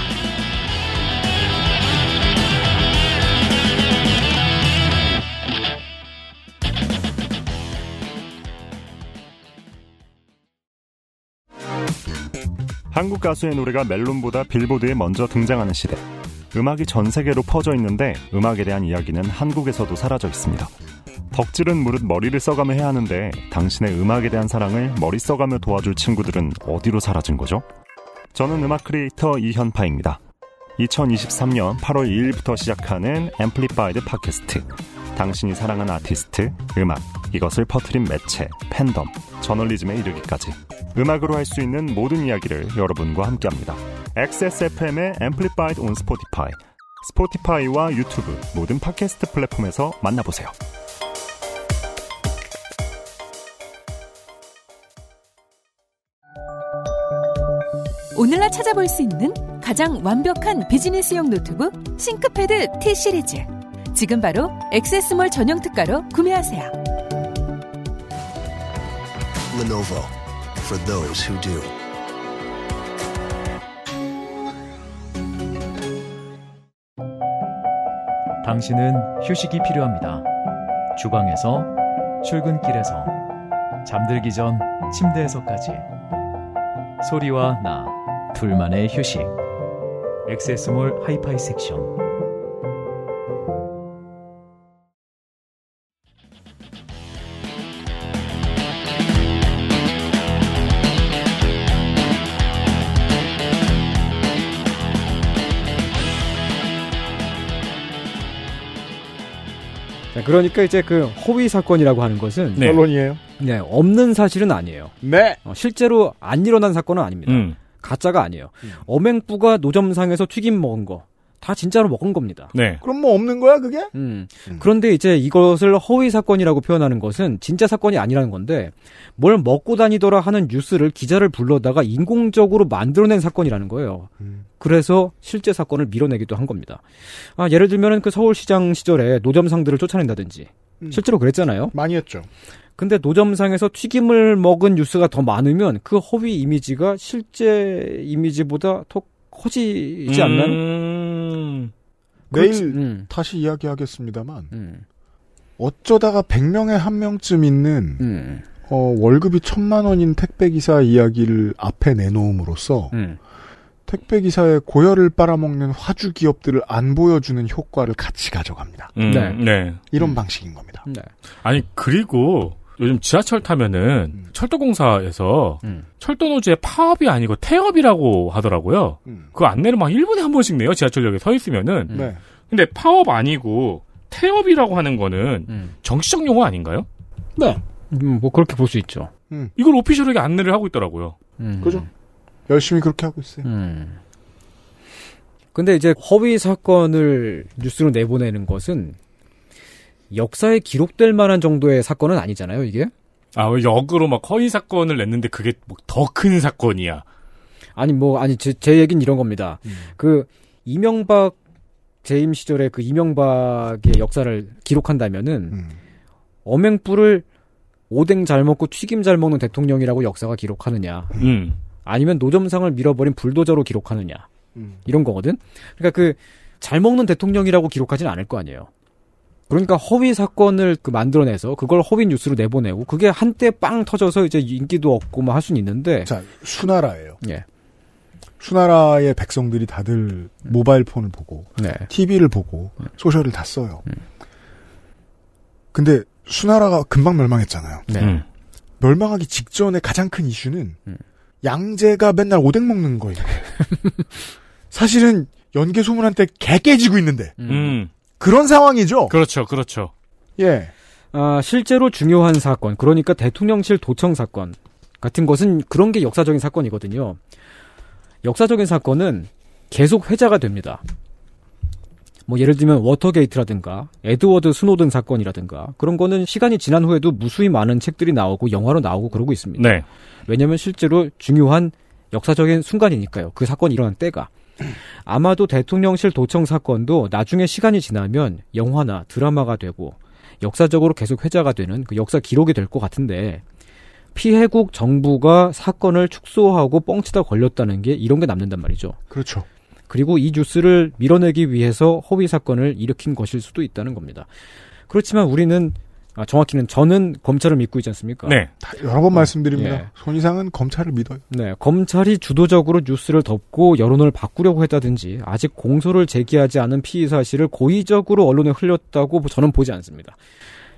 한국 가수의 노래가 멜론보다 빌보드에 먼저 등장하는 시대. 음악이 전 세계로 퍼져 있는데 음악에 대한 이야기는 한국에서도 사라져 있습니다. 덕질은 무릇 머리를 써가며 해야 하는데 당신의 음악에 대한 사랑을 머리 써가며 도와줄 친구들은 어디로 사라진 거죠? 저는 음악 크리에이터 이현파입니다. 2023년 8월 2일부터 시작하는 앰플리파이드 팟캐스트. 당신이 사랑하는 아티스트, 음악, 이것을 퍼트린 매체, 팬덤, 저널리즘에 이르기까지. 음악으로 할 수 있는 모든 이야기를 여러분과 함께합니다. XSFM의 앰플리파이드 on 스포티파이, 스포티파이와 유튜브 모든 팟캐스트 플랫폼에서 만나보세요. 오늘날 찾아볼 수 있는 가장 완벽한 비즈니스용 노트북 싱크패드 T 시리즈. 지금 바로 액세스몰 전용 특가로 구매하세요. Lenovo for those who do. 당신은 휴식이 필요합니다. 주방에서, 출근길에서, 잠들기 전 침대에서까지. 소리와 나, 둘만의 휴식. 액세스몰 하이파이 섹션 자, 그러니까 이제 그 허위 사건이라고 하는 것은 네. 결론이에요. 네, 없는 사실은 아니에요. 네. 어, 실제로 안 일어난 사건은 아닙니다. 음. 가짜가 아니에요. 어맹부가 노점상에서 튀김 먹은 거. 다 진짜로 먹은 겁니다. 네. 그럼 뭐 없는 거야 그게? 음. 그런데 이제 이것을 허위 사건이라고 표현하는 것은 진짜 사건이 아니라는 건데 뭘 먹고 다니더라 하는 뉴스를 기자를 불러다가 인공적으로 만들어낸 사건이라는 거예요. 그래서 실제 사건을 밀어내기도 한 겁니다. 아, 예를 들면은 그 서울시장 시절에 노점상들을 쫓아낸다든지 실제로 그랬잖아요. 많이 했죠. 근데 노점상에서 튀김을 먹은 뉴스가 더 많으면 그 허위 이미지가 실제 이미지보다 더 커지지 않나? 음... 내일 음. 다시 이야기하겠습니다만 어쩌다가 100명에 한 명쯤 있는 음. 어, 월급이 천만 원인 택배 기사 이야기를 앞에 내놓음으로써 음. 택배 기사의 고열을 빨아먹는 화주 기업들을 안 보여주는 효과를 같이 가져갑니다. 음, 네. 네. 이런 방식인 겁니다. 네. 아니 그리고 요즘 지하철 타면은 철도공사에서 철도 노지의 파업이 아니고 태업이라고 하더라고요. 그 안내를 막 1분에 한 번씩 내요. 지하철역에 서 있으면은. 네. 근데 파업 아니고 태업이라고 하는 거는 정치적 용어 아닌가요? 네. 음, 뭐 그렇게 볼 수 있죠. 이걸 오피셜하게 안내를 하고 있더라고요. 그죠? 열심히 그렇게 하고 있어요. 음. 근데 이제 허위 사건을 뉴스로 내보내는 것은 역사에 기록될 만한 정도의 사건은 아니잖아요, 이게? 아, 왜 역으로 막 허위 사건을 냈는데 그게 뭐 더 큰 사건이야. 아니, 뭐, 아니, 제, 제 얘기는 이런 겁니다. 그, 이명박 재임 시절에 그 이명박의 역사를 기록한다면은, 어맹불을 오뎅 잘 먹고 튀김 잘 먹는 대통령이라고 역사가 기록하느냐. 음. 아니면 노점상을 밀어버린 불도저로 기록하느냐. 이런 거거든? 그러니까 그, 잘 먹는 대통령이라고 기록하진 않을 거 아니에요. 그러니까 허위 사건을 그 만들어내서 그걸 허위 뉴스로 내보내고 그게 한때 빵 터져서 이제 인기도 얻고 뭐할 수는 있는데. 자, 수나라예요. 예. 수나라의 백성들이 다들 모바일 폰을 보고 네. TV를 보고 소셜을 다 써요. 근데 수나라가 금방 멸망했잖아요. 네. 음. 멸망하기 직전에 가장 큰 이슈는 양재가 맨날 오뎅 먹는 거예요. 사실은 연계 소문한테 개 깨지고 있는데 음. 그런 상황이죠. 그렇죠, 그렇죠. 예. 아, 실제로 중요한 사건, 그러니까 대통령실 도청 사건 같은 것은 그런 게 역사적인 사건이거든요. 역사적인 사건은 계속 회자가 됩니다. 뭐 예를 들면 워터게이트라든가 에드워드 스노든 사건이라든가 그런 거는 시간이 지난 후에도 무수히 많은 책들이 나오고 영화로 나오고 그러고 있습니다. 네. 왜냐하면 실제로 중요한 역사적인 순간이니까요. 그 사건이 일어난 때가. 아마도 대통령실 도청 사건도 나중에 시간이 지나면 영화나 드라마가 되고 역사적으로 계속 회자가 되는 그 역사 기록이 될 것 같은데 피해국 정부가 사건을 축소하고 뻥치다 걸렸다는 게 이런 게 남는단 말이죠. 그렇죠. 그리고 이 뉴스를 밀어내기 위해서 허위 사건을 일으킨 것일 수도 있다는 겁니다. 그렇지만 우리는 아, 정확히는 저는 검찰을 믿고 있지 않습니까? 네. 여러 번 말씀드립니다. 예. 손 이상은 검찰을 믿어요. 네, 검찰이 주도적으로 뉴스를 덮고 여론을 바꾸려고 했다든지 아직 공소를 제기하지 않은 피의 사실을 고의적으로 언론에 흘렸다고 저는 보지 않습니다.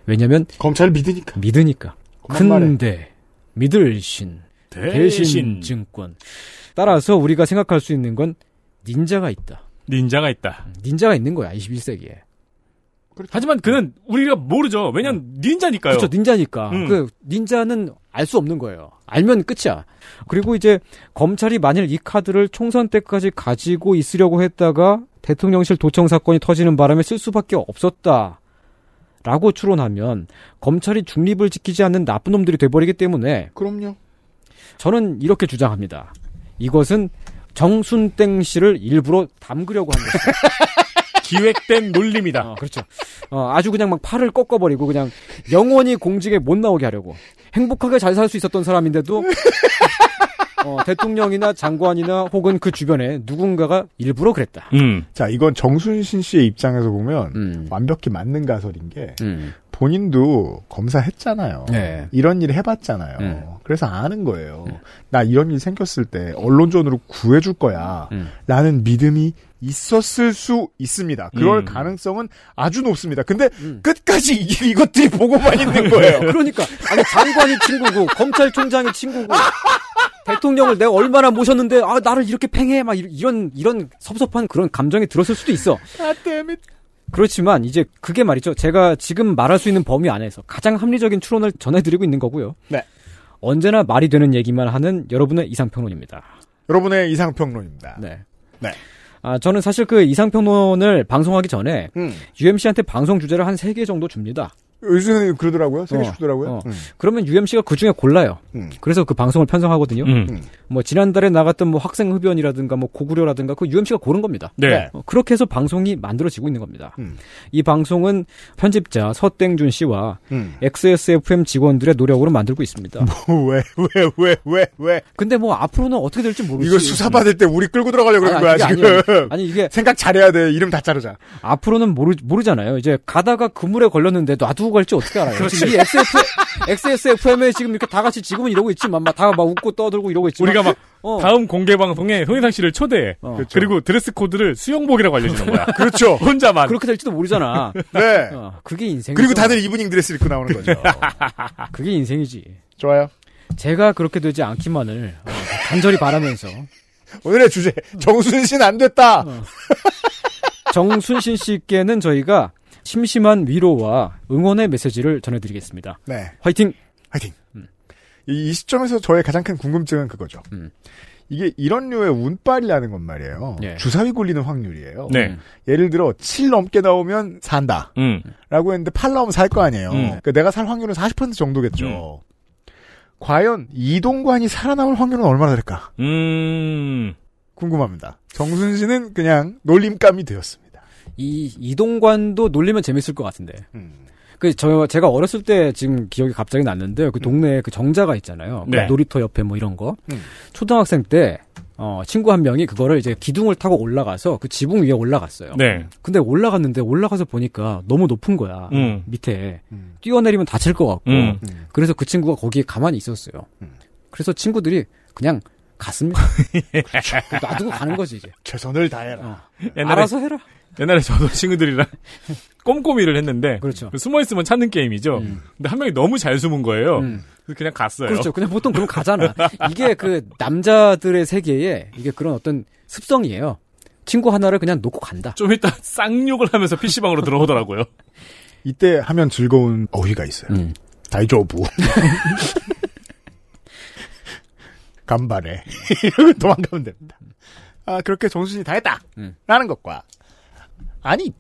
왜냐하면 검찰을 믿으니까. 믿으니까. 근데 믿을 신 대신 대신. 증권. 따라서 우리가 생각할 수 있는 건 닌자가 있다. 닌자가 있다. 닌자가 있는 거야 21세기에. 하지만 그는 우리가 모르죠. 왜냐면 닌자니까요. 그렇죠. 닌자니까. 음. 그 닌자는 알 수 없는 거예요. 알면 끝이야. 그리고 이제 검찰이 만일 이 카드를 총선 때까지 가지고 있으려고 했다가 대통령실 도청 사건이 터지는 바람에 쓸 수밖에 없었다. 라고 추론하면 검찰이 중립을 지키지 않는 나쁜 놈들이 돼버리기 때문에 그럼요. 저는 이렇게 주장합니다. 이것은 정순땡 씨를 일부러 담그려고 한 것이다. 기획된 논리입니다. 어, 그렇죠. 어, 아주 그냥 막 팔을 꺾어버리고 그냥 영원히 공직에 못 나오게 하려고. 행복하게 잘 살 수 있었던 사람인데도 어, 대통령이나 장관이나 혹은 그 주변에 누군가가 일부러 그랬다. 음. 자, 이건 정순신 씨의 입장에서 보면 완벽히 맞는 가설인 게 본인도 검사했잖아요. 네. 이런 일 해봤잖아요. 음. 그래서 아는 거예요. 나 이런 일 생겼을 때 언론전으로 구해줄 거야. 음. 라는 믿음이 있었을 수 있습니다. 그럴 음. 가능성은 아주 높습니다. 근데 끝까지 이, 이것들이 보고만 있는 거예요. 그러니까 아니 장관이 친구고 검찰총장이 친구고 대통령을 내가 얼마나 모셨는데 아 나를 이렇게 팽해 막 이- 이런 이런 섭섭한 그런 감정이 들었을 수도 있어. 아, 땜잇. 그렇지만 이제 그게 말이죠. 제가 지금 말할 수 있는 범위 안에서 가장 합리적인 추론을 전해드리고 있는 거고요. 네. 언제나 말이 되는 얘기만 하는 여러분의 이상평론입니다. 여러분의 이상평론입니다. 네. 네. 아, 저는 사실 그 이상평론을 방송하기 전에 음. UMC한테 방송 주제를 한 세 개 정도 줍니다. 요즘에 그러더라고요. 세개 어, 주더라고요. 어. 음. 그러면 UMC가 그 중에 골라요. 음. 그래서 그 방송을 편성하거든요. 음. 뭐 지난달에 나갔던 뭐 학생 흡연이라든가 뭐 고구려라든가 그 UMC가 고른 겁니다. 네. 어, 그렇게 해서 방송이 만들어지고 있는 겁니다. 음. 이 방송은 편집자 서땡준 씨와 음. XSFM 직원들의 노력으로 만들고 있습니다. 왜, 왜, 왜, 왜, 왜. 근데 뭐 앞으로는 어떻게 될지 모르지. 이거 수사 받을 때 우리 끌고 들어가려고 그러는 아니, 거야, 아니, 지금. 아니, 아니. 아니, 이게. 생각 잘해야 돼. 이름 다 자르자. 앞으로는 모르, 모르잖아요. 이제 가다가 그물에 걸렸는데 놔두고 갈지 어떻게 알아요. 그렇지. 이 XF, XSFM에 지금 이렇게 다 같이 지금은 이러고 있지만, 막 다 막 웃고 떠들고 이러고 있지만. 우리가 막 어. 다음 공개 방송에 손이상 씨를 초대해. 그렇죠. 그리고 드레스 코드를 수영복이라고 알려주는 거야. 그렇죠. 혼자만. 그렇게 될지도 모르잖아. 네. 어, 그게 인생. 그리고 다들 이브닝 드레스를 입고 나오는 거죠. 그게 인생이지. 좋아요. 제가 그렇게 되지 않기만을 어, 간절히 바라면서 오늘의 주제, 정순신 안 됐다. 어. 정순신 씨께는 저희가 심심한 위로와 응원의 메시지를 전해드리겠습니다. 네. 화이팅! 화이팅! 이, 이 시점에서 저의 가장 큰 궁금증은 그거죠. 음. 이게 이런 류의 운빨이라는 건 말이에요. 예. 주사위 굴리는 확률이에요. 네. 예를 들어 7 넘게 나오면 산다. 음. 라고 했는데 8 나오면 살 거 아니에요. 음. 그러니까 내가 살 확률은 40% 정도겠죠. 과연 이동관이 살아남을 확률은 얼마나 될까? 음. 궁금합니다. 정순신은 그냥 놀림감이 되었습니다. 이 이동관도 놀리면 재밌을 것 같은데. 음. 그, 저, 제가 어렸을 때 지금 기억이 갑자기 났는데요. 그 동네에 그 정자가 있잖아요. 그 네. 놀이터 옆에 뭐 이런 거. 음. 초등학생 때, 어, 친구 한 명이 그거를 이제 기둥을 타고 올라가서 그 지붕 위에 올라갔어요. 네. 근데 올라갔는데 올라가서 보니까 너무 높은 거야. 음. 밑에. 뛰어내리면 다칠 것 같고. 음. 그래서 그 친구가 거기에 가만히 있었어요. 그래서 친구들이 그냥 갔습니다. 놔두고 가는 거지, 이제. 최선을 다해라. 옛날에- 알아서 해라. 옛날에 저도 친구들이랑 꼼꼼이를 했는데 그렇죠. 숨어 있으면 찾는 게임이죠. 근데 한 명이 너무 잘 숨은 거예요. 음. 그래서 그냥 갔어요. 그렇죠. 그냥 보통 그럼 가잖아. 이게 그 남자들의 세계에 이게 그런 어떤 습성이에요. 친구 하나를 그냥 놓고 간다. 좀 이따 쌍욕을 하면서 PC방으로 들어오더라고요. 이때 하면 즐거운 어휘가 있어요. 음. 다이조부. 간발에. 도망가면 됩니다. 아, 그렇게 정순이 다 했다! 음. 라는 것과. 아니,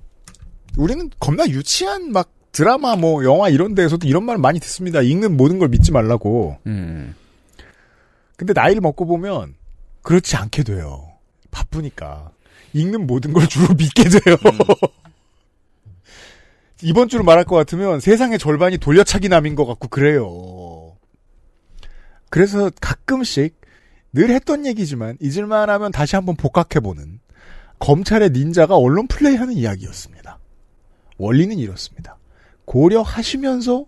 우리는 겁나 유치한 막 드라마 뭐 영화 이런 데에서도 이런 말 많이 듣습니다. 읽는 모든 걸 믿지 말라고. 음. 근데 나이를 먹고 보면 그렇지 않게 돼요. 바쁘니까. 읽는 모든 걸 주로 믿게 돼요. 이번 주로 말할 것 같으면 세상의 절반이 돌려차기 남인 것 같고 그래요. 그래서 가끔씩 늘 했던 얘기지만 잊을만 하면 다시 한번 복각해보는 검찰의 닌자가 언론 플레이하는 이야기였습니다. 원리는 이렇습니다. 고려하시면서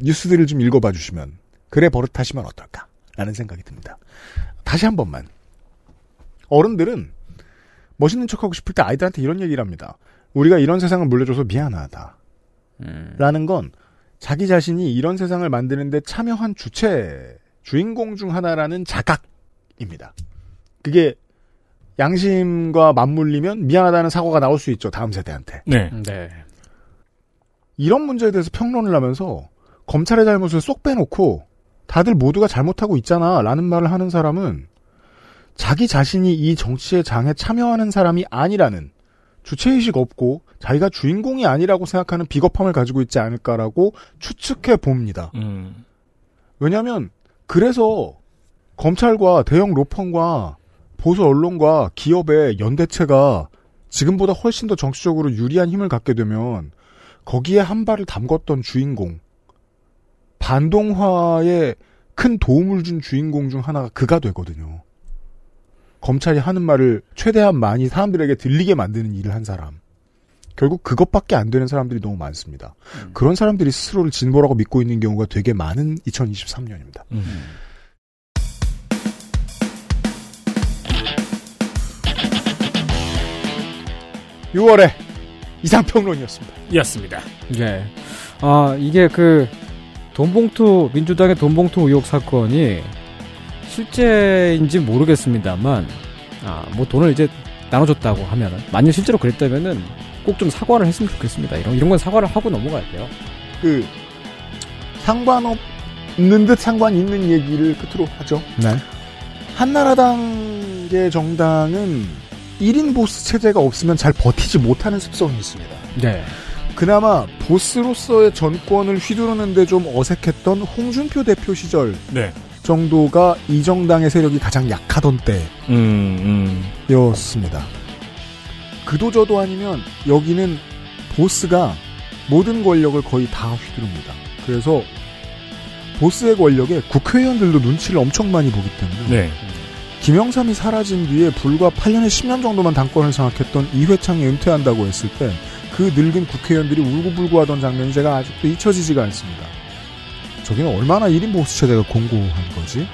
뉴스들을 좀 읽어봐 주시면 그래 버릇하시면 어떨까 라는 생각이 듭니다. 다시 한 번만 어른들은 멋있는 척하고 싶을 때 아이들한테 이런 얘기를 합니다. 우리가 이런 세상을 물려줘서 미안하다. 라는 건 자기 자신이 이런 세상을 만드는데 참여한 주체, 주인공 중 하나라는 자각입니다. 그게 양심과 맞물리면 미안하다는 사고가 나올 수 있죠. 다음 세대한테. 네. 네. 이런 문제에 대해서 평론을 하면서 검찰의 잘못을 쏙 빼놓고 다들 모두가 잘못하고 있잖아 라는 말을 하는 사람은 자기 자신이 이 정치의 장에 참여하는 사람이 아니라는 주체의식 없고 자기가 주인공이 아니라고 생각하는 비겁함을 가지고 있지 않을까라고 추측해 봅니다. 음. 왜냐하면 그래서 검찰과 대형 로펌과 보수 언론과 기업의 연대체가 지금보다 훨씬 더 정치적으로 유리한 힘을 갖게 되면 거기에 한 발을 담궜던 주인공 반동화에 큰 도움을 준 주인공 중 하나가 그가 되거든요. 검찰이 하는 말을 최대한 많이 사람들에게 들리게 만드는 일을 한 사람. 결국 그것밖에 안 되는 사람들이 너무 많습니다. 그런 사람들이 스스로를 진보라고 믿고 있는 경우가 되게 많은 2023년입니다. 음. 6월에 이상평론이었습니다. 이었습니다. 예. 아, 이게 그, 돈봉투, 민주당의 돈봉투 의혹 사건이 실제인지 모르겠습니다만, 아, 뭐 돈을 이제 나눠줬다고 하면은, 만약 실제로 그랬다면은 꼭 좀 사과를 했으면 좋겠습니다. 이런, 이런 건 사과를 하고 넘어가야 돼요. 그 상관없는 듯 상관 있는 얘기를 끝으로 하죠. 네. 한나라당의 정당은 1인 보스 체제가 없으면 잘 버티지 못하는 습성이 있습니다. 네. 그나마 보스로서의 전권을 휘두르는데 좀 어색했던 홍준표 대표 시절 네. 정도가 이 정당의 세력이 가장 약하던 음, 때였습니다. 그도저도 아니면 여기는 보스가 모든 권력을 거의 다 휘두릅니다. 그래서 보스의 권력에 국회의원들도 눈치를 엄청 많이 보기 때문에 네. 김영삼이 사라진 뒤에 불과 8년에 10년 정도만 당권을 장악했던 이회창이 은퇴한다고 했을 때 그 늙은 국회의원들이 울고불고 하던 장면이 제가 아직도 잊혀지지가 않습니다. 저기는 얼마나 1인 보수 체제가 공고한 거지?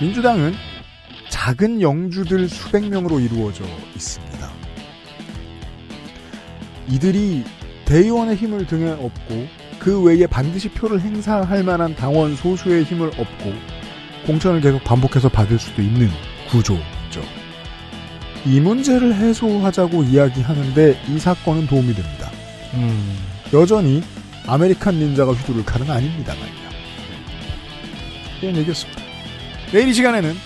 민주당은 작은 영주들 수백 명으로 이루어져 있습니다. 이들이 대의원의 힘을 등에 업고 그 외에 반드시 표를 행사할 만한 당원 소수의 힘을 업고 공천을 계속 반복해서 받을 수도 있는 구조죠. 이 문제를 해소하자고 이야기하는데 이 사건은 도움이 됩니다. 음. 여전히 아메리칸 닌자가 휘두를 칼은 아닙니다만요. 이런 얘기였습니다. 내일 이 시간에는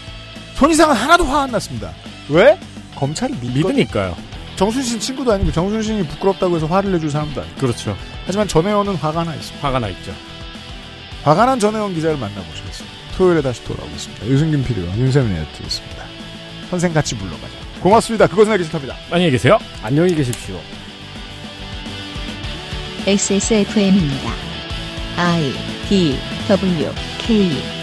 손이상은 하나도 화 안 났습니다. 왜? 검찰이 믿 믿으니까요. 정순신 친구도 아니고 정순신이 부끄럽다고 해서 화를 내줄 사람도 아니고. 그렇죠. 하지만 전혜원은 화가 나 있습니다. 화가 나 있죠. 화가 난 전혜원 기자를 만나보시겠습니다. 토요일에 다시 돌아오겠습니다. 유승균 PD와 윤세민 에디터였습니다. 선생 같이 불러가자. 고맙습니다. 그것은 알기 싫답니다. 안녕히 계세요. 안녕히 계십시오. XSFM입니다. I D W K